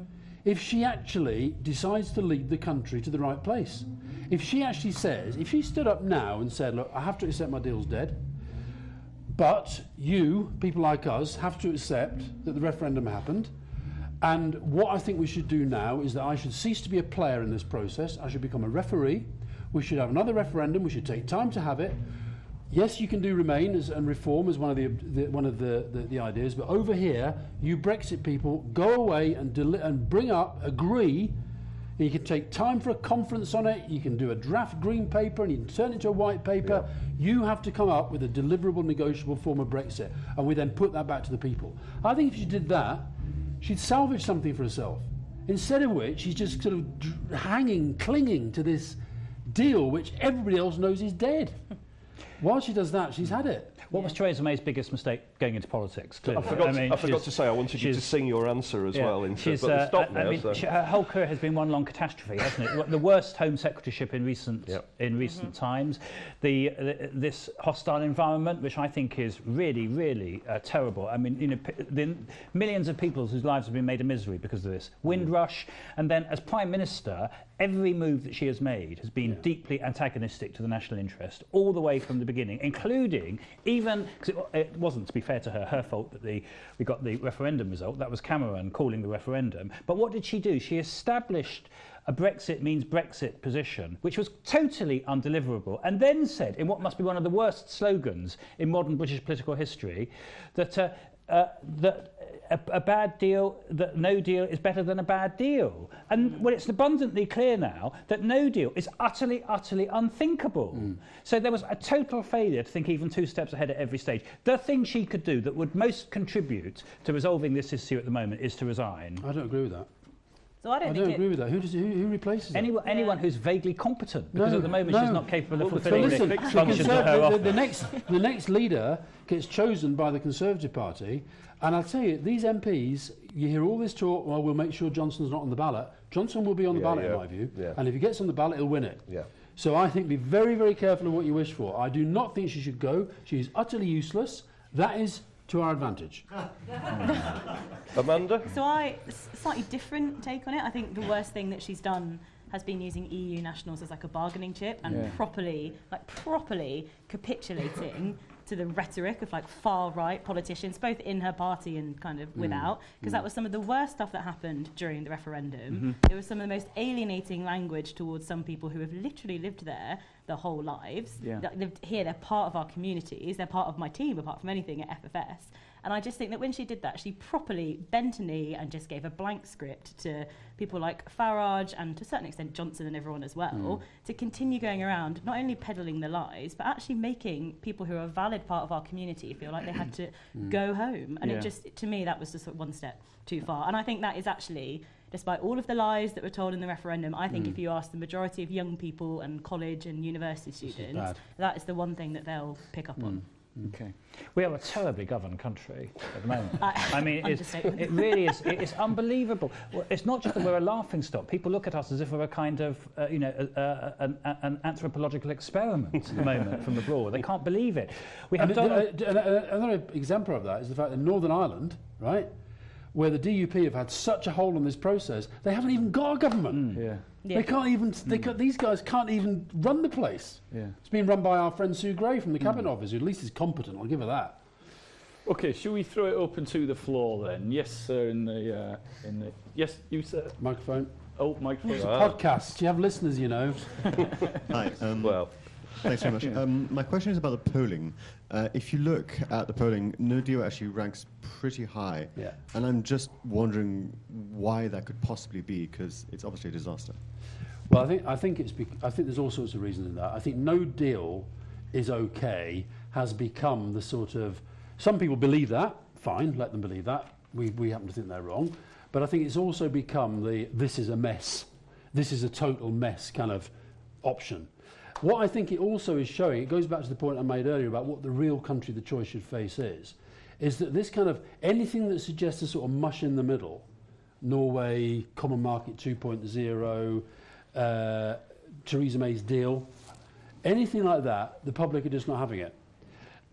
B: If she actually decides to lead the country to the right place. If she actually says, if she stood up now and said, look, I have to accept my deal's dead, but you, people like us, have to accept that the referendum happened. And what I think we should do now is that I should cease to be a player in this process. I should become a referee. We should have another referendum. We should take time to have it. Yes, you can do Remain as, and reform as one of the, the one of the, the, the ideas, but over here, you Brexit people go away and and bring up, agree. You can take time for a conference on it. You can do a draft green paper and you can turn it into a white paper. You have to come up with a deliverable, negotiable form of Brexit, and we then put that back to the people. I think if she did that, she'd salvage something for herself. Instead of which, she's just sort of hanging, clinging to this deal which everybody else knows is dead. (laughs) While she does that, she's had it.
E: What was Theresa May's biggest mistake going into politics?
D: I
E: Clearly.
D: forgot,
E: mean,
D: I forgot to say I wanted you to sing your answer as
E: Yeah,
D: well. Into,
E: she's,
D: but
E: uh,
D: it's stopped
E: I, I mean,
D: so.
E: she, her whole career has been one long catastrophe, hasn't it? the worst Home Secretaryship in recent
D: Yep.
E: in recent times, the, the this hostile environment, which I think is really, really uh, terrible. I mean, you know, p- the millions of people whose lives have been made a misery because of this Windrush, and then as Prime Minister, every move that she has made has been deeply antagonistic to the national interest, all the way from the beginning, including even because it, it wasn't, to be fair to her, her fault that the we got the referendum result. That was Cameron calling the referendum. But what did she do? She established a Brexit means Brexit position, which was totally undeliverable, and then said, in what must be one of the worst slogans in modern British political history, that uh, uh, that a, a bad deal, that no deal is better than a bad deal. And well, it's abundantly clear now that no deal is utterly, utterly unthinkable. So there was a total failure to think even two steps ahead at every stage. The thing she could do that would most contribute to resolving this issue at the moment is to resign.
B: I don't agree with that.
F: So I
B: I
F: don't
B: don't agree with that. Who, does, who, who replaces that?
E: Anyone, anyone who's vaguely competent, because
B: No,
E: at the moment she's not capable of
D: Well, the
E: fulfilling
B: But listen,
E: the
B: the,
E: functions
B: Conserv-
E: of her
B: the,
E: office.
B: the, the next, the next leader gets chosen by the Conservative Party, and I'll tell you, these MPs, you hear all this talk, well, we'll make sure Johnson's not on the ballot. Johnson will be on the
D: Yeah,
B: ballot,
D: yeah,
B: in my view,
D: yeah.
B: and if he gets on the ballot, he'll win it.
D: Yeah.
B: So I think be very, very careful of what you wish for. I do not think she should go. She is utterly useless. That is to our advantage. (laughs)
D: Amanda?
F: So I, slightly different take on it. I think the worst thing that she's done has been using EU nationals as like a bargaining chip and properly, like properly capitulating to the rhetoric of like far right politicians, both in her party and kind of mm. without, because that mm. was some of the worst stuff that happened during the referendum. Mm-hmm. It was some of the most alienating language towards some people who have literally lived there their whole lives.
C: Yeah.
F: Here, they're part of our communities, they're part of my team, apart from anything at FFS. And I just think that when she did that, she properly bent a knee and just gave a blank script to people like Farage and to a certain extent Johnson and everyone as well mm. to continue going around, not only peddling the lies, but actually making people who are a valid part of our community feel like they had to (clears throat) mm. go home. And
C: Yeah.
F: it just, to me, that was just one step too far. And I think that is actually, despite all of the lies that were told in the referendum, I think if you ask the majority of young people and college and university students,
B: bad.
F: that is the one thing that they'll pick up on.
E: Okay. We are a terribly governed country at the moment. (laughs)
F: Uh,
E: I mean, it's, it really is. it- It's unbelievable. Well, it's not just that we're a laughing stock. People look at us as if we're a kind of, uh, you know, a, a, an, a- an anthropological experiment at the moment from abroad. They can't believe it. We have
B: And
E: Donald.
B: d- and, another example of that is the fact that Northern Ireland, right, where the DUP have had such a hold on this process, they haven't even got a government.
C: Yeah.
F: Yeah.
B: They can't even. They ca these guys can't even run the place.
C: Yeah.
B: It's been run by our friend Sue Gray from the Cabinet Office, who at least is competent. I'll give her that.
C: Okay, should we throw it open to the floor then? Yes, sir. In the uh, in the yes, you sir.
B: Microphone.
C: Oh, microphone.
B: It's a podcast. You have listeners, you know. (laughs)
G: Hi. Um,
D: Well,
G: thanks very much. Um, my question is about the polling. Uh, if you look at the polling, No Deal actually ranks pretty high.
B: Yeah.
G: And I'm just wondering why that could possibly be, because it's obviously a disaster.
B: Well, I think I think it's. Bec- I think there's all sorts of reasons in that. I think no deal is okay has become the sort of. Some people believe that. Fine, let them believe that. We we happen to think they're wrong, but I think it's also become the this is a mess. This is a total mess kind of option. What I think it also is showing, it goes back to the point I made earlier about what the real country the choice should face is, is that this kind of anything that suggests a sort of mush in the middle, Norway, Common Market 2.0, uh, Theresa May's deal, anything like that, the public are just not having it.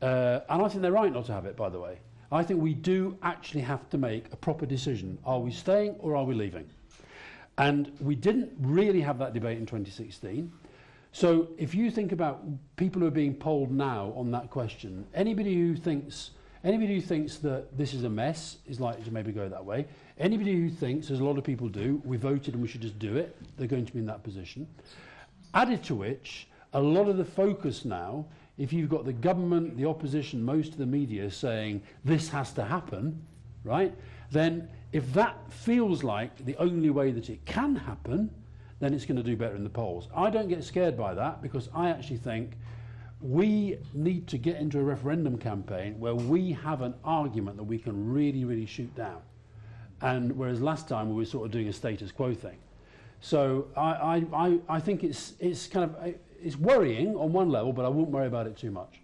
B: Uh, and I think they're right not to have it, by the way. I think we do actually have to make a proper decision. Are we staying or are we leaving? And we didn't really have that debate in 2016. So if you think about people who are being polled now on that question, anybody who thinks anybody who thinks that this is a mess is likely to maybe go that way. Anybody who thinks, as a lot of people do, we voted and we should just do it, they're going to be in that position. Added to which, a lot of the focus now, if you've got the government, the opposition, most of the media saying this has to happen, right? Then if that feels like the only way that it can happen, then it's going to do better in the polls. I don't get scared by that because I actually think we need to get into a referendum campaign where we have an argument that we can really, really shoot down. And whereas last time we were sort of doing a status quo thing. So I, I, I, think it's, it's kind of it's worrying on one level, but I wouldn't worry about it too much.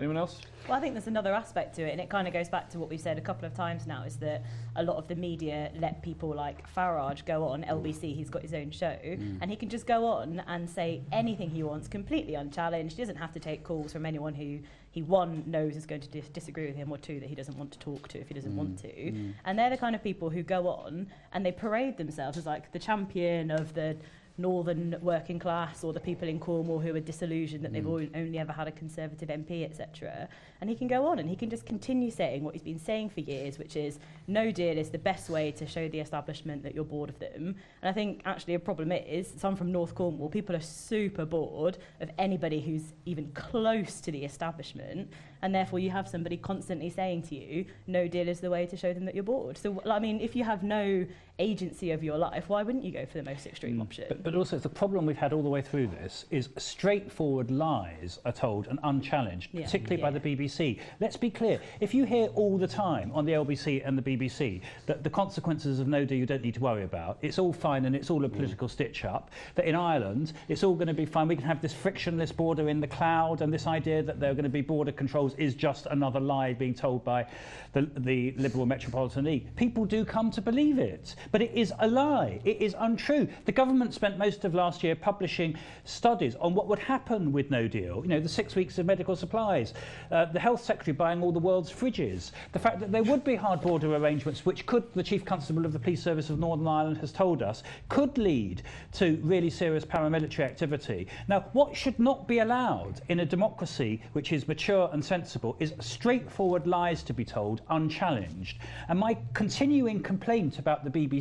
C: Anyone else?
F: Well, I think there's another aspect to it, and it kind of goes back to what we've said a couple of times now, is that a lot of the media let people like Farage go on LBC, he's got his own show, mm. and he can just go on and say anything he wants, completely unchallenged. He doesn't have to take calls from anyone who he, one, knows is going to dis- disagree with him, or two, that he doesn't want to talk to if he doesn't mm. want to. Mm. And they're the kind of people who go on and they parade themselves as like the champion of the northern working class or the people in Cornwall who are disillusioned that mm. they've only ever had a Conservative MP, etc. And he can go on and he can just continue saying what he's been saying for years, which is no deal is the best way to show the establishment that you're bored of them. And I think actually a problem is, some from North Cornwall, people are super bored of anybody who's even close to the establishment. And therefore you have somebody constantly saying to you, no deal is the way to show them that you're bored. So, I mean, if you have no agency of your life, why wouldn't you go for the most extreme mm. option?
E: But, but also the problem we've had all the way through this is straightforward lies are told and unchallenged, yeah. particularly yeah. by the BBC. BBC. Let's be clear. If you hear all the time on the LBC and the BBC that the consequences of no deal you don't need to worry about, it's all fine and it's all a mm. political mm. stitch up, that in Ireland it's all going to be fine. We can have this frictionless border in the cloud and this idea that there are going to be border controls is just another lie being told by the, the Liberal Metropolitan League. People do come to believe it, but it is a lie. It is untrue. The government spent most of last year publishing studies on what would happen with no deal. You know, the six weeks of medical supplies, uh, the Health Secretary buying all the world's fridges, the fact that there would be hard border arrangements, which could, the Chief Constable of the Police Service of Northern Ireland has told us, could lead to really serious paramilitary activity. Now, what should not be allowed in a democracy which is mature and sensible is straightforward lies to be told unchallenged. And my continuing complaint about the BBC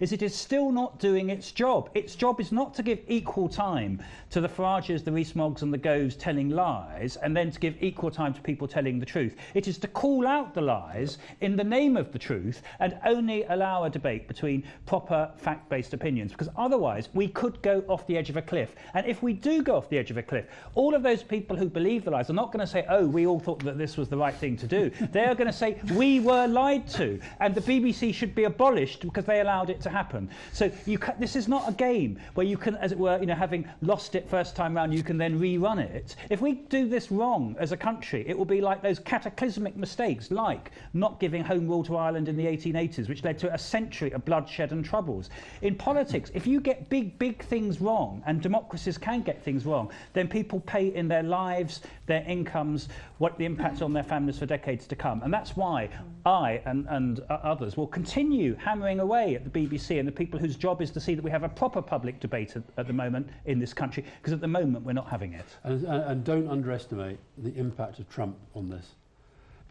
E: is it is still not doing its job. Its job is not to give equal time to the Farages, the Rees-Moggs and the Goves telling lies and then to give equal time to people telling the truth. It is to call out the lies in the name of the truth and only allow a debate between proper fact-based opinions because otherwise we could go off the edge of a cliff. And if we do go off the edge of a cliff, all of those people who believe the lies are not going to say, oh, we all thought that this was the right thing to do. (laughs) they are going to say, we were lied to and the BBC should be abolished because they allowed it to happen. So this is not a game where you can, as it were, you know, having lost it first time round, you can then rerun it. If we do this wrong as a country, it will be like those cataclysmic mistakes, like not giving home rule to Ireland in the 1880s, which led to a century of bloodshed and troubles. In politics, if you get big, big things wrong, and democracies can get things wrong, then people pay in their lives, their incomes, what the impact on their families for decades to come. And that's why I and, and uh, others will continue hammering away at the BBC and the people whose job is to see that we have a proper public debate at, at the moment in this country, because at the moment we're not having it.
B: And, and don't underestimate the impact of Trump on this,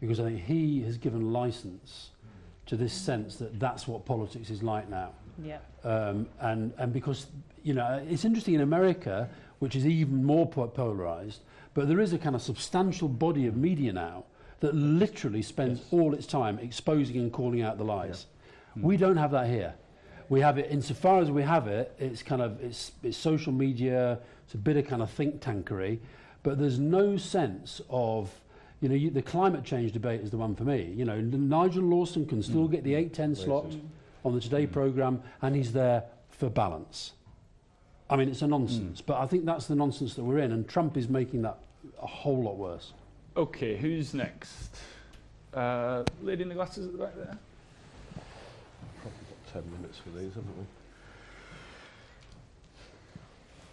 B: because I think he has given license to this sense that that's what politics is like now.
F: Yeah.
B: Um, and, and because, you know, it's interesting in America, which is even more polarized, but there is a kind of substantial body of media now that literally spends yes. all its time exposing and calling out the lies. Yeah. Mm. We don't have that here. We have it insofar as we have it, it's kind of it's, it's social media, it's a bit of kind of think tankery, but there's no sense of you know, you, the climate change debate is the one for me. You know, Nigel Lawson can still mm. get the 8-10 slot mm. on the Today mm. programme, and he's there for balance. I mean, it's a nonsense, mm. but I think that's the nonsense that we're in, and Trump is making that a whole lot worse.
C: Okay, who's next? Uh, lady in the glasses at the back there.
D: Probably got 10 minutes for these, haven't we?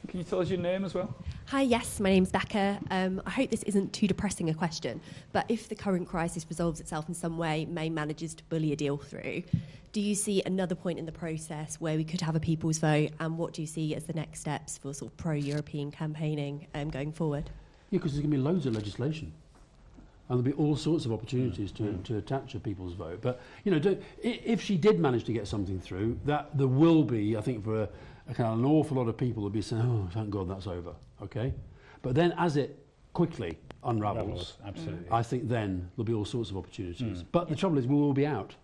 C: Can you tell us your name as well?
H: Hi, yes, my name's Becca. Um, I hope this isn't too depressing a question, but if the current crisis resolves itself in some way, May manages to bully a deal through, do you see another point in the process where we could have a people's vote, and what do you see as the next steps for sort of pro-European campaigning um, going forward?
B: Yeah, because there's going to be loads of legislation. And there'll be all sorts of opportunities mm. to,
C: mm.
B: to attach to people's vote. But, you know, do, if she did manage to get something through, that there will be, I think, for a, a kind of an awful lot of people will be saying, oh, thank God that's over, okay? But then as it quickly unravels,
E: Ravels, absolutely.
B: I think then there'll be all sorts of opportunities.
E: Mm.
B: But the trouble is, we will be out.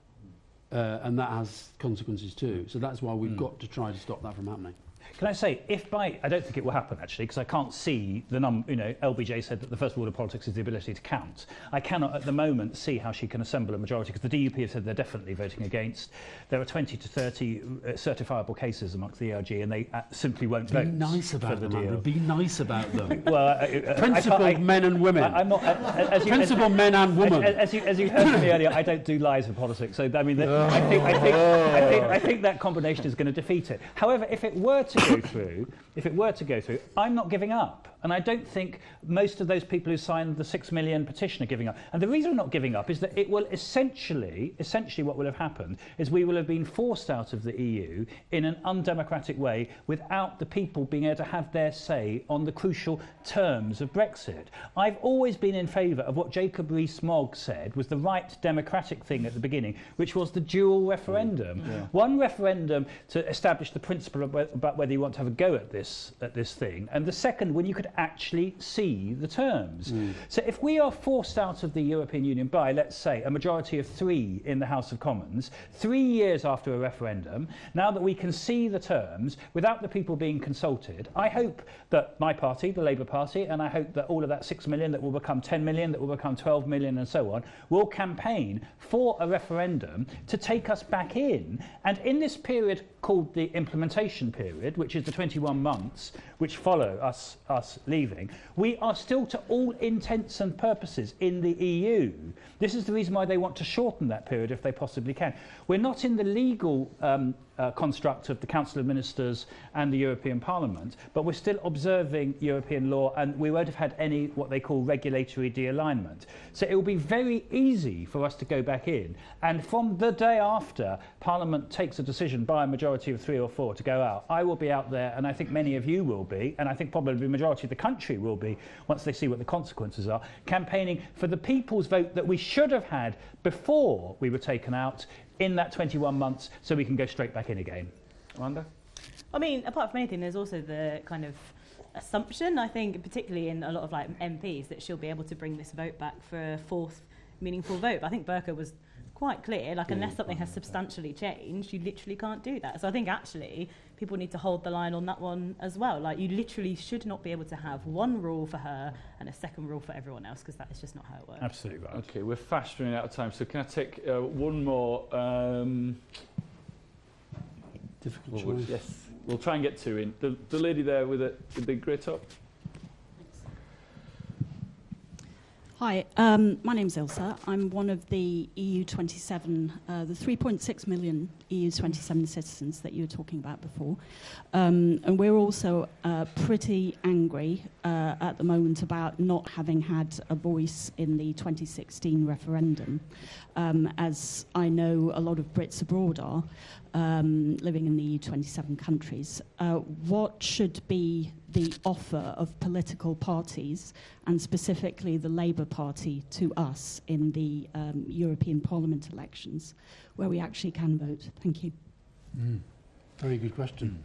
B: Uh, and that has consequences too. So that's why we've mm. got to try to stop that from happening.
E: Can I say, if by, I don't think it will happen actually, because I can't see the num, you know, LBJ said that the first rule of politics is the ability to count. I cannot at the moment see how she can assemble a majority, because the DUP have said they're definitely voting against. There are 20 to 30 uh, certifiable cases amongst the ERG, and they uh, simply won't
B: Be
E: vote
B: nice
E: for
B: about
E: the
B: them,
E: deal.
B: Be nice about them. (laughs)
E: Well, I, I
B: Principled
E: I-
B: men and women.
E: I, I'm not, uh, as you,
B: Principled
E: as,
B: men and women.
E: As, as you, as you heard from me (laughs) earlier, I don't do lies for politics. So I mean, that, I think I think, I think I think that combination is going to defeat it. However, if it were to go through, if it were to go through, I'm not giving up. And I don't think most of those people who signed the six million petition are giving up. And the reason I'm not giving up is that it will essentially, essentially what will have happened is we will have been forced out of the EU in an undemocratic way without the people being able to have their say on the crucial terms of Brexit. I've always been in favour of what Jacob Rees-Mogg said was the right democratic thing at the beginning, which was the dual referendum. Mm. One referendum to establish the principle about whether you want to have a go at this at this thing, and the second when you could actually see the terms. Hmm. So if we are forced out of the European Union by, let's say, a majority of three in the House of Commons, three years after a referendum, now that we can see the terms without the people being consulted, I hope that my party, the Labour Party, and I hope that all of that six million that will become 10 million, that will become 12 million, and so on, will campaign for a referendum to take us back in. And in this period called the implementation period, which is the 21 months which follow us, us leaving, we are still to all intents and purposes in the EU. This is the reason why they want to shorten that period if they possibly can. We're not in the legal um, uh, construct of the Council of Ministers and the European Parliament, but we're still observing European law and we won't have had any what they call regulatory de-alignment. So it will be very easy for us to go back in. And from the day after Parliament takes a decision by a majority of three or four to go out, I will be out there and I think many of you will be, and I think probably the majority of the country will be, once they see what the consequences are, campaigning for the people's vote that we should have had before we were taken out in that 21 months so we can go straight back in again.
C: Amanda?
F: I mean, apart from anything, there's also the kind of assumption, I think, particularly in a lot of like MPs, that she'll be able to bring this vote back for a fourth meaningful vote. But I think Bercow was quite clear, like unless something has substantially changed, you literally can't do that. So I think actually people need to hold the line on that one as well. Like you literally should not be able to have one rule for her and a second rule for everyone else because that is just not how it works.
E: Absolutely right.
C: Okay, we're fast running out of time, so can I take uh, one more? Um,
B: Difficult choice.
C: yes, we'll try and get two in. The, the lady there with the, with the grey top.
I: Hi, um, my name's Ilsa. I'm one of the EU27, uh, the 3.6 million EU27 citizens that you were talking about before. Um, and we're also uh, pretty angry uh, at the moment about not having had a voice in the 2016 referendum, um, as I know a lot of Brits abroad are, um, living in the EU27 countries. Uh, what should be the offer of political parties, and specifically the Labour Party, to us in the um, European Parliament elections, where we actually can vote? Thank you.
B: Mm. Very good question.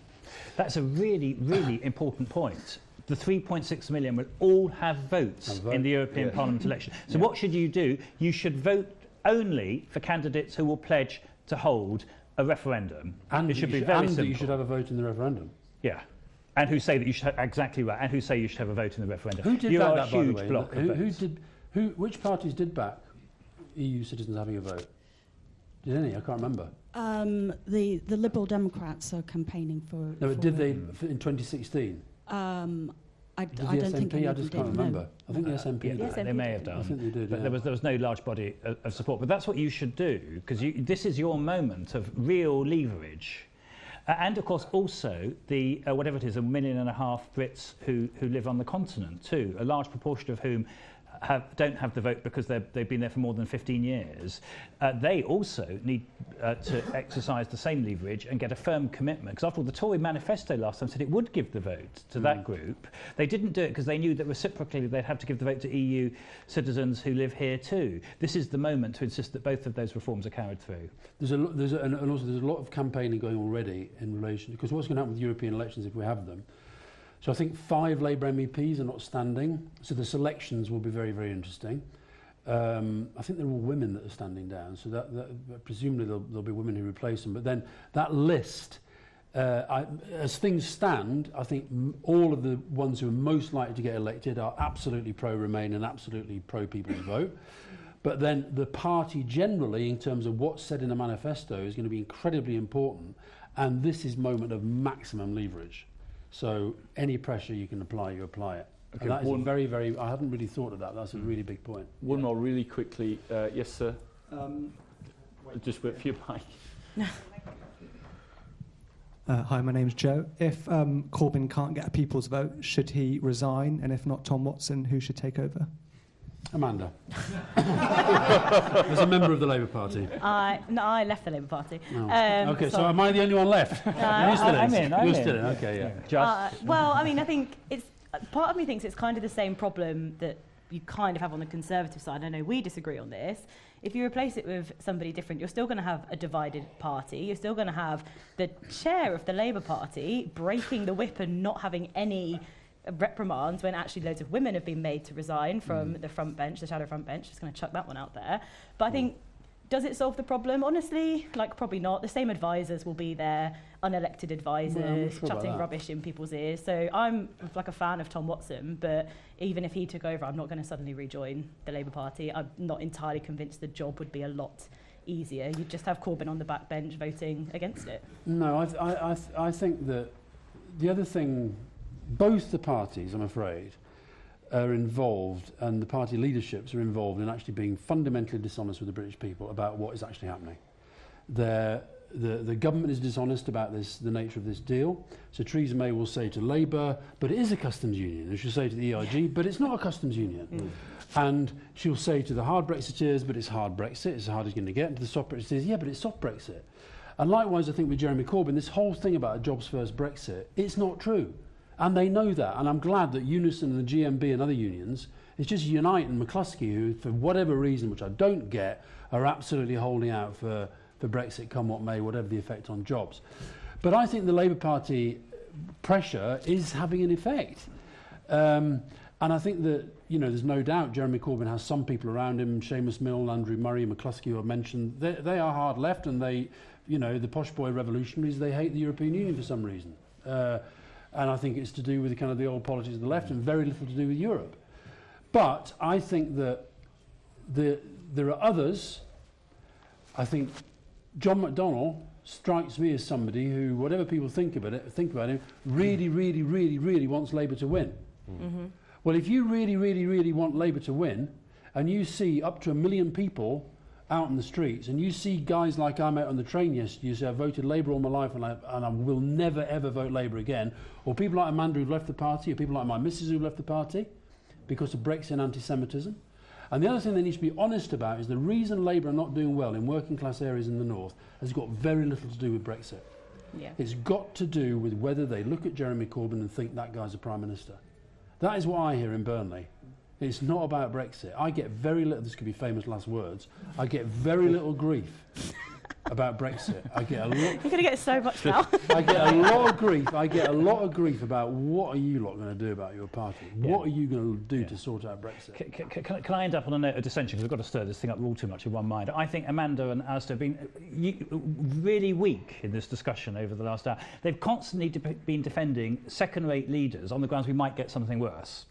E: That's a really, really important point. The 3.6 million will all have votes
B: vote,
E: in the European
C: yeah.
E: Parliament election. (laughs) So
C: Yeah.
E: what should you do? You should vote only for candidates who will pledge to hold a referendum.
B: And
E: it should be very
B: and
E: simple.
B: you should have a vote in the referendum.
E: Yeah. And who say that you should have, exactly right. And who say you should have a vote in the referendum.
B: Who did
E: you
B: back that, by the way? Who, who, did? Who? Which parties did back EU citizens having a vote? Did any? I can't remember.
I: Um, the the Liberal Democrats are campaigning for.
B: No,
I: for
B: did they in 2016?
I: Um, I,
B: Did
I: I
B: the
I: don't think
B: SNP?
I: any
B: I just can't
I: no.
B: remember. I think the SNP
E: yeah,
B: did.
F: Yes,
E: they may have done.
B: I think they did.
E: But
B: yeah.
E: there was there was no large body of, of support. But that's what you should do because this is your moment of real leverage. Uh, and of course, also the uh, whatever it is, a million and a half Brits who, who live on the continent too, a large proportion of whom have, don't have the vote because they've been there for more than 15 years, uh, they also need uh, to exercise the same leverage and get a firm commitment. Because after all, the Tory manifesto last time said it would give the vote to mm. that group. They didn't do it because they knew that reciprocally they'd have to give the vote to EU citizens who live here too. This is the moment to insist that both of those reforms are carried through.
B: There's a, there's a, and also there's a lot of campaigning going already in relation, because what's going to happen with European elections if we have them, So I think five Labour MEPs are not standing, so the selections will be very, very interesting. Um, I think they're all women that are standing down, so that, that presumably there'll, there'll be women who replace them. But then that list, uh, I, as things stand, I think all of the ones who are most likely to get elected are absolutely pro-Remain and absolutely pro-people vote. But then the party generally, in terms of what's said in the manifesto, is going to be incredibly important. And this is moment of maximum leverage. So any pressure you can apply, you apply it. Okay, and that is very, very, I hadn't really thought of that. That's a really big point.
C: One yeah. more really quickly. Uh, yes, sir. Um, Just wait for your mic. (laughs)
J: Uh, hi, my name's Joe. If um, Corbyn can't get a people's vote, should he resign? And if not Tom Watson, who should take over?
B: Amanda. As a member of the Labour Party.
F: I, no, I left the Labour Party.
B: Oh. Um, okay, so, so am I the only one left?
E: Uh, You're still
B: I'm
E: in. I'm
B: You're still in. Okay, yeah.
F: Just. Uh, well, I mean, I think it's part of me thinks it's kind of the same problem that you kind of have on the Conservative side. I know we disagree on this. If you replace it with somebody different, you're still going to have a divided party. You're still going to have the chair of the Labour Party breaking the whip and not having any reprimands when actually loads of women have been made to resign from mm. the front bench, the shadow front bench. Just going to chuck that one out there. But I think, does it solve the problem? Honestly, like probably not. The same advisors will be there, unelected advisors, well, sure chatting rubbish in people's ears. So I'm like a fan of Tom Watson, but even if he took over, I'm not going to suddenly rejoin the Labour Party. I'm not entirely convinced the job would be a lot easier. You'd just have Corbyn on the back bench voting against it.
B: No, I, th- I, I, th- I think that the other thing both the parties, I'm afraid, are involved and the party leaderships are involved in actually being fundamentally dishonest with the British people about what is actually happening. They're, the, the government is dishonest about this, the nature of this deal. So Theresa May will say to Labour, but it is a customs union. And she'll say to the EIG, but it's not a customs union. Mm. And she'll say to the hard Brexiteers, but it's hard Brexit, it's hard as going to get. And to the soft Brexiteers, yeah, but it's soft Brexit. And likewise, I think with Jeremy Corbyn, this whole thing about a jobs first Brexit, it's not true. And they know that. And I'm glad that Unison and the GMB and other unions, it's just Unite and McCluskey who, for whatever reason, which I don't get, are absolutely holding out for, for Brexit come what may, whatever the effect on jobs. But I think the Labour Party pressure is having an effect. Um, and I think that, you know, there's no doubt Jeremy Corbyn has some people around him, Seamus Milne, Andrew Murray, McCluskey, who I've mentioned. They, they are hard left and they, you know, the posh boy revolutionaries, they hate the European Union for some reason. Uh, and I think it's to do with the kind of the old politics of the left and very little to do with Europe. But I think that the, there are others. I think John McDonnell strikes me as somebody who, whatever people think about it, think about him, really, really, really, really wants Labour to win. Mm-hmm. Well, if you really, really, really want Labour to win, and you see up to a million people out in the streets, and you see guys like I'm out on the train yesterday, you say, I voted Labour all my life and I, and I will never ever vote Labour again, or people like Amanda who've left the party, or people like my missus who've left the party because of Brexit and anti Semitism. And the other thing they need to be honest about is the reason Labour are not doing well in working class areas in the north has got very little to do with Brexit.
F: Yeah.
B: It's got to do with whether they look at Jeremy Corbyn and think that guy's a Prime Minister. That is what I hear in Burnley. It's not about Brexit. I get very little, this could be famous last words, I get very little grief about Brexit. I get a lot. (laughs) You're
F: going to get so much now.
B: I get a lot of grief. I get a lot of grief about what are you lot going to do about your party? Yeah. What are you going to do yeah. to sort out Brexit?
E: C- c- can, can, I end up on a note of dissension? Because we've got to stir this thing up all too much in one mind. I think Amanda and Alastair have been really weak in this discussion over the last hour. They've constantly de- been defending second-rate leaders on the grounds we might get something worse.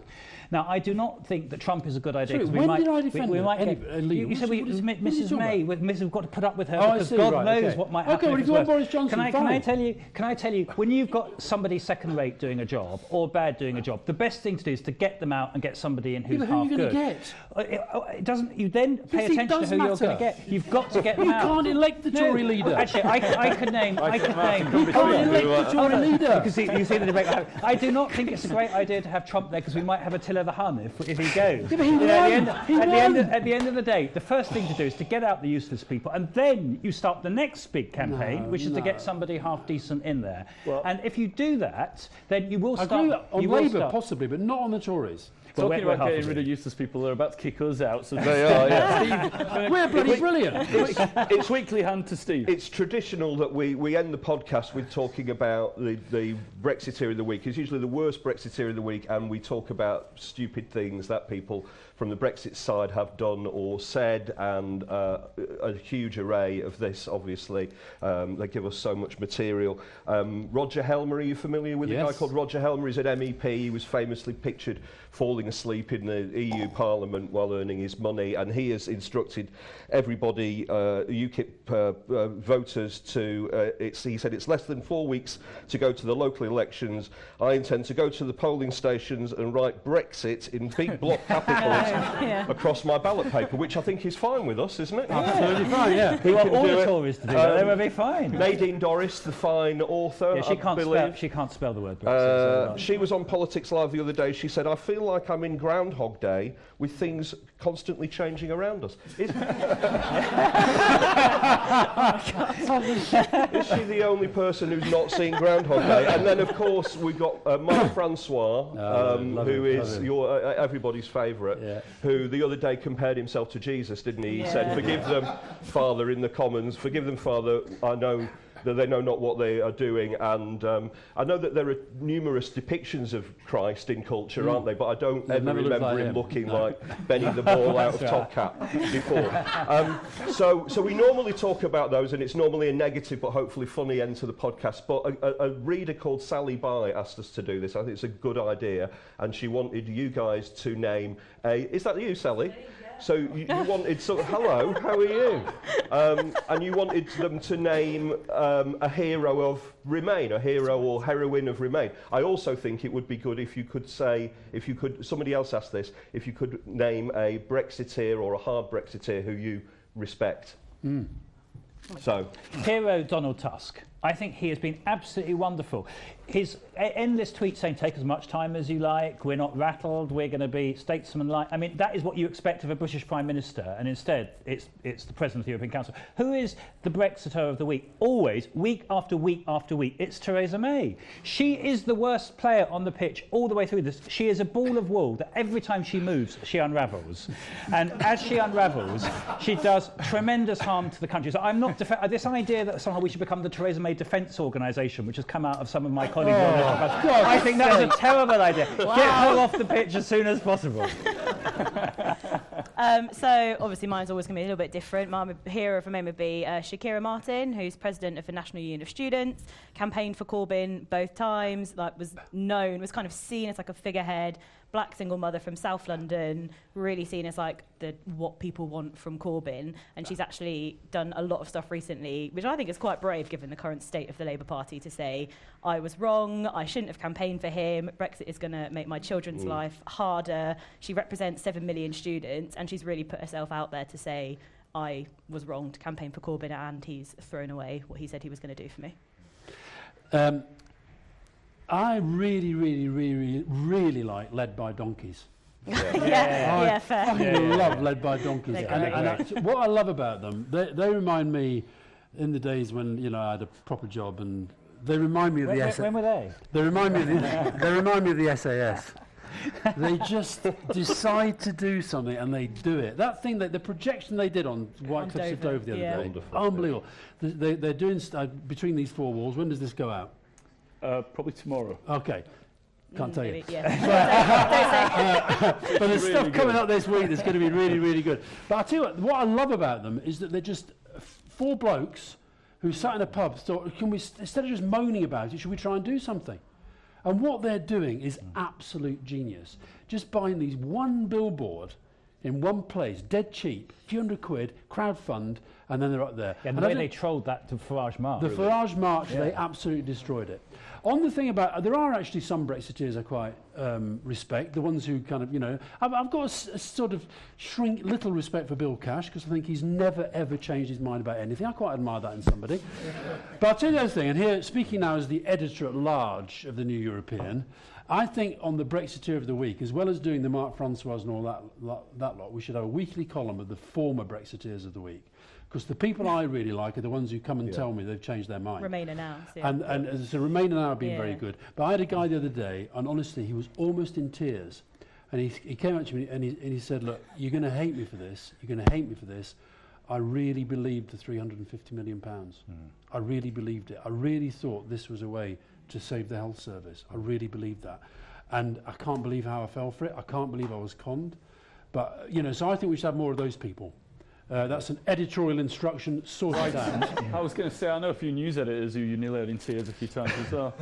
E: Now, I do not think that Trump is a good idea.
B: Sorry, when
E: might,
B: did I defend
E: we, we might
B: any,
E: get, you, you said we, Mrs. May, with Mrs. We've got to put up with her oh, because God God
B: right,
E: knows
B: okay.
E: what might
B: Okay,
E: happen.
B: well,
E: if
B: if
E: it's
B: you want. Boris Johnson,
E: can I, can I tell you? Can I tell you? When you've got somebody second-rate doing a job or bad doing a job, the best thing to do is to get them out and get somebody in who's
B: but who are
E: half
B: you gonna
E: good.
B: get?
E: Uh, It, uh, it doesn't. You then pay
B: Yes,
E: attention to
B: does
E: who you're going to get. You've got to get them
B: You
E: out.
B: can't elect the
E: No,
B: Tory leader.
E: Actually, I, I could name. I, could name.
B: You can't elect the Tory (laughs) leader.
E: You, you see the debate. I do not think it's a great idea to have Trump there because we might have a Attila the Hun if, if he goes.
B: Yeah, he
E: You know, at, the end, at, the end of, at the end of the day, the first thing to do is to get out the useless people, and then you start the next big campaign,
B: No,
E: which is to get somebody half decent in there. and if you do that, then you will
B: I
E: start.
B: agree on Labour,
E: start-
B: possibly, but not on the Tories.
E: Well,
C: Talking
E: we're- we're
C: about
E: half
C: getting
E: of
C: rid of useless people, they're about to kick us out. So (laughs)
D: They are, yeah.
C: Steve,
B: We're bloody brilliant.
C: It's, it's weekly hand to Steve.
D: It's traditional that we, we end the podcast with talking about the, the Brexiteer of the week. It's usually the worst Brexiteer of the week, and we talk about stupid things that people from the Brexit side have done or said, and uh, a huge array of this, obviously. Um, they give us so much material. Um, Roger Helmer, are you familiar with a guy called Roger Helmer? He's an MEP. He was famously pictured falling asleep in the EU Parliament while earning his money, and he has instructed everybody, uh, UKIP uh, uh, voters, to. Uh, it's, he said it's less than four weeks to go to the local elections. I intend to go to the polling stations and write Brexit in big block (laughs) capitals
F: Yeah. (laughs)
D: across my ballot paper, which I think is fine with us, isn't it?
B: Absolutely fine, yeah.
E: We want all the
D: it.
E: Tories to do that. They
D: Um,
E: will be fine.
D: Nadine Dorries, the fine author,
E: Yeah, she
D: I
E: can't
D: believe.
E: spell. She can't spell the word. Brexit,
D: Uh,
E: so
D: she was on Politics Live the other day. She said, I feel like I'm in Groundhog Day with things constantly changing around us. Is, (laughs) is she the only person who's not seen Groundhog Day? And then, of course, we've got uh, Mark Francois,
B: Oh,
D: um,
B: love
D: who
B: him,
D: is your, uh, everybody's favourite,
B: Yeah.
D: Who the other day compared himself to Jesus, didn't he? He said, Forgive them, Father, in the Commons. Forgive them, Father. I know that they know not what they are doing. And um, I know that there are numerous depictions of Christ in culture, aren't they? But I don't
B: They've
D: ever remember
B: like
D: him
B: him.
D: looking
B: No.
D: like Benny the (laughs) Ball out of Top Cat before. Um, so, so we normally talk about those, and it's normally a negative but hopefully funny end to the podcast. But a, a, a reader called Sally By asked us to do this. I think it's a good idea, and she wanted you guys to name a. Is that you, Sally? So you, you wanted sort of hello, how are you? Um, and you wanted them to name um, a hero of Remain, a hero or heroine of Remain. I also think it would be good if you could say, if you could, somebody else asked this, if you could name a Brexiteer or a hard Brexiteer who you respect. So,
E: Hero Donald Tusk. I think he has been absolutely wonderful. His endless tweets saying, take as much time as you like, we're not rattled, we're going to be statesmanlike. I mean, that is what you expect of a British Prime Minister, and instead, it's, it's the President of the European Council. Who is the Brexiter of the week? Always, week after week after week, it's Theresa May. She is the worst player on the pitch all the way through this. She is a ball of wool that every time she moves, she unravels. And as she unravels, she does tremendous harm to the country. So I'm not, this idea that somehow we should become the Theresa May Defence Organisation, which has come out of some of my colleagues on this podcast, I think that is a terrible idea. (laughs) Get her off the pitch as soon as possible. (laughs)
F: Um, so obviously mine's always going to be a little bit different. My hero for me would be uh, Shakira Martin, who's president of the National Union of Students, campaigned for Corbyn both times, like was known, was kind of seen as like a figurehead, black single mother from South London, really seen as like the what people want from Corbyn. And she's actually done a lot of stuff recently, which I think is quite brave given the current state of the Labour Party to say, I was wrong, I shouldn't have campaigned for him, Brexit is going to make my children's
D: Mm.
F: life harder. She represents 7 million students and she's really put herself out there to say, I was wrong to campaign for Corbyn and he's thrown away what he said he was going to do for me.
B: Um, I really, really, really, really like Led by Donkeys. (laughs)
F: yeah,
B: I
F: yeah, fair.
B: fucking
E: Yeah, yeah,
B: love. Led by Donkeys.
F: They're
B: And, and I, what I love about them, they, they remind me in the days when you know I had a proper job, and they remind me of
E: When,
B: the
E: when,
B: SAS.
E: when were they?
B: They remind me of the, (laughs) they remind me of the SAS. they just decide to do something and they do it. That thing that the projection they did on White
F: On
B: Cliffs of
F: Dover,
B: Dover the other
F: yeah.
B: day,
D: Wonderful.
B: unbelievable. They, they, they're doing st- uh, between these four walls. When does this go out?
C: Uh, probably tomorrow.
B: Okay, can't
F: Mm,
B: tell
F: maybe,
B: you.
F: Yeah. (laughs) Don't
B: but there's
C: Really
B: stuff coming up this week that's going to be really, really good. But I tell you what, what I love about them is that they're just four blokes who sat in a pub. Thought, can we instead of just moaning about it, should we try and do something? And what they're doing is absolute genius. Just buying these one billboard in one place, dead cheap, a few hundred quid, crowdfund, and then they're up there.
E: Yeah, and
B: And
E: the way they trolled that to Farage March.
B: the Farage march,
E: Yeah.
B: they absolutely destroyed it. On the thing about, there are actually some Brexiteers I quite um, respect. The ones who kind of, you know, I've, I've got a sort of shrink little respect for Bill Cash because I think he's never ever changed his mind about anything. I quite admire that in somebody. (laughs) but I'll tell you the other thing, and here, speaking now as the editor at large of the New European, I think on the Brexiteer of the Week, as well as doing the Marc Francois and all that, that, that lot, we should have a weekly column of the former Brexiteers of the Week. Because the people I really like are the ones who come and
D: yeah.
B: tell me they've changed their mind.
F: Remainer now. Yeah.
B: And, and as so Remainer now have been
F: yeah.
B: very good. But I had a guy the other day, and honestly, he was almost in tears. And he, he came up to me and he, and he said, look, you're going to hate me for this. You're going to hate me for this. I really believed the 350 million pounds. Mm. I really believed it. I really thought this was a way to save the health service. I really believe that. And I can't believe how I fell for it. I can't believe I was conned. But, you know, so I think we should have more of those people. Uh, that's an editorial instruction sorted out. (laughs)
C: I was going to say, I know a few news editors who you nearly had in tears a few times as well.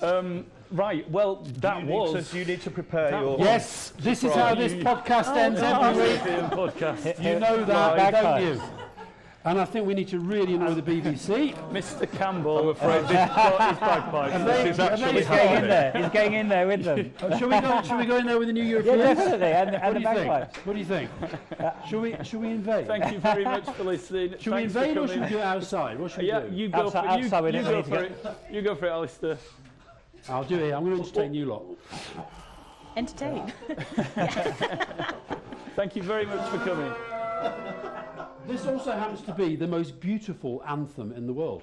C: Um, right, well, that
D: you
C: was...
D: to- you need to prepare your-
B: Yes, this is how this podcast
C: Oh,
B: ends every week.
C: Podcast.
B: You know that,
C: Right.
B: don't you? And I think we need to really annoy the BBC. (laughs)
C: Mr. Campbell, I'm
D: afraid this-
C: got his bagpipes.
B: They-
D: This is
B: have
D: actually
E: He's getting in there. He's getting in there with them.
B: Uh, (laughs) shall we go? Shall we go in there with the new Europeans?
E: definitely, (laughs) and- and
B: what
E: the
B: do you think?
E: bagpipes.
B: What do you think? shall we? Shall we invade?
C: Thank you very much for listening.
B: Should we
C: Thanks for
B: invade or should we
C: coming.
B: do it outside? What should we
C: Yeah,
B: do?
C: you go
E: Outside-
C: for you,
E: outside, we
C: you go for it. You go for it, Alastair.
B: I'll do it. I'm going to entertain you lot.
F: Entertain.
C: Thank you very much for coming.
B: This also happens to be the most beautiful anthem in the world.